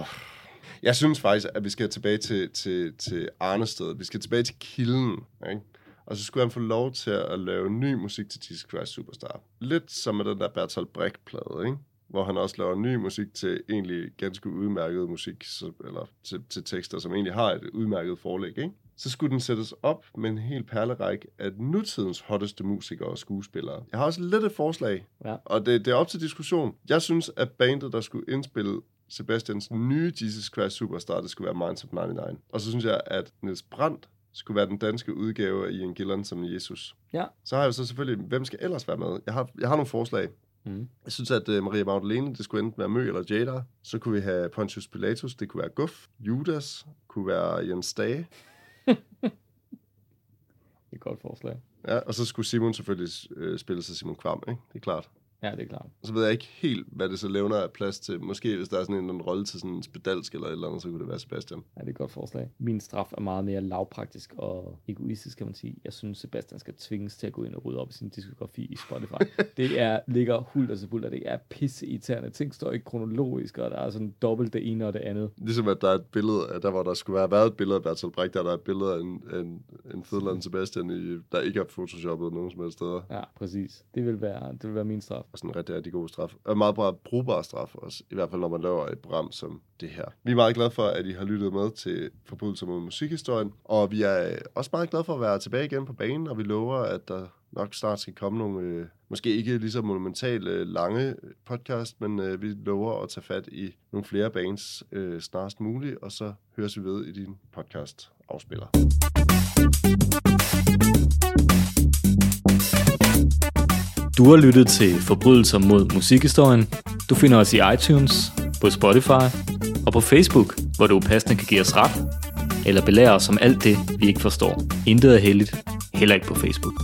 S2: Jeg synes faktisk, at vi skal tilbage til, til, til Arnested. Vi skal tilbage til kilden, ikke? Og så skulle han få lov til at lave ny musik til Jesus Christ Superstar. Lidt som med den der Bertolt Brecht-plade, ikke? Hvor han også laver ny musik til egentlig ganske udmærket musik, så, eller til, til tekster, som egentlig har et udmærket forlæg, ikke? Så skulle den sættes op med en hel perlerække af nutidens hotteste musikere og skuespillere. Jeg har også lidt et forslag,
S3: Ja.
S2: og det, det er op til diskussion. Jeg synes, at bandet, der skulle indspille Sebastians nye Jesus Christ Superstar, det skulle være Minds of 99. Og så synes jeg, at Niels Brandt skulle være den danske udgave af Ian Gillan som Jesus.
S3: Ja.
S2: Så har jeg jo så selvfølgelig, hvem skal ellers være med? Jeg har, jeg har nogle forslag.
S3: Mm.
S2: Jeg synes, at uh, Maria Magdalene, det skulle enten være Mø eller Jada. Så kunne vi have Pontius Pilatus, det kunne være Guff. Judas kunne være Jens Dage.
S3: Det er et godt forslag.
S2: Ja, og så skulle Simon selvfølgelig øh, spille sig Simon Kvam, ikke? Det er klart.
S3: Ja, det er klart.
S2: Så ved jeg ikke helt, hvad det så levner af plads til. Måske hvis der er sådan en, en rolle til sådan en spedalsk eller et eller andet, så kunne det være Sebastian.
S3: Ja, det er et godt forslag. Min straf er meget mere lavpraktisk og egoistisk, kan man sige. Jeg synes, Sebastian skal tvinges til at gå ind og rydde op i sin diskografi i Spotify. det er, ligger hult og og det er pisse irriterende. Ting står ikke kronologisk, og der er sådan dobbelt det ene og det andet.
S2: Ligesom at der er et billede, af, der hvor der skulle have været et billede af Bertolt Brecht, der er et billede af en, en, en fedland Sebastian, i, der ikke er photoshoppet nogen som helst steder.
S3: Ja, præcis. Det vil være, det vil være min straf
S2: og sådan en rigtig, rigtig god straf. Og meget bra, brugbar straf også, i hvert fald når man laver et program som det her. Vi er meget glade for, at I har lyttet med til Forbrydelser mod musikhistorien, og vi er øh, også meget glade for at være tilbage igen på banen, og vi lover, at der nok snart skal komme nogle, øh, måske ikke lige så monumentale øh, lange øh, podcast, men øh, vi lover at tage fat i nogle flere bands øh, snarest muligt, og så høres vi ved i din podcast afspiller.
S3: Du har lyttet til Forbrydelser mod musikhistorien. Du finder os i iTunes, på Spotify og på Facebook, hvor du passende kan give os ret, eller belære os om alt det, vi ikke forstår. Intet er heldigt, heller ikke på Facebook.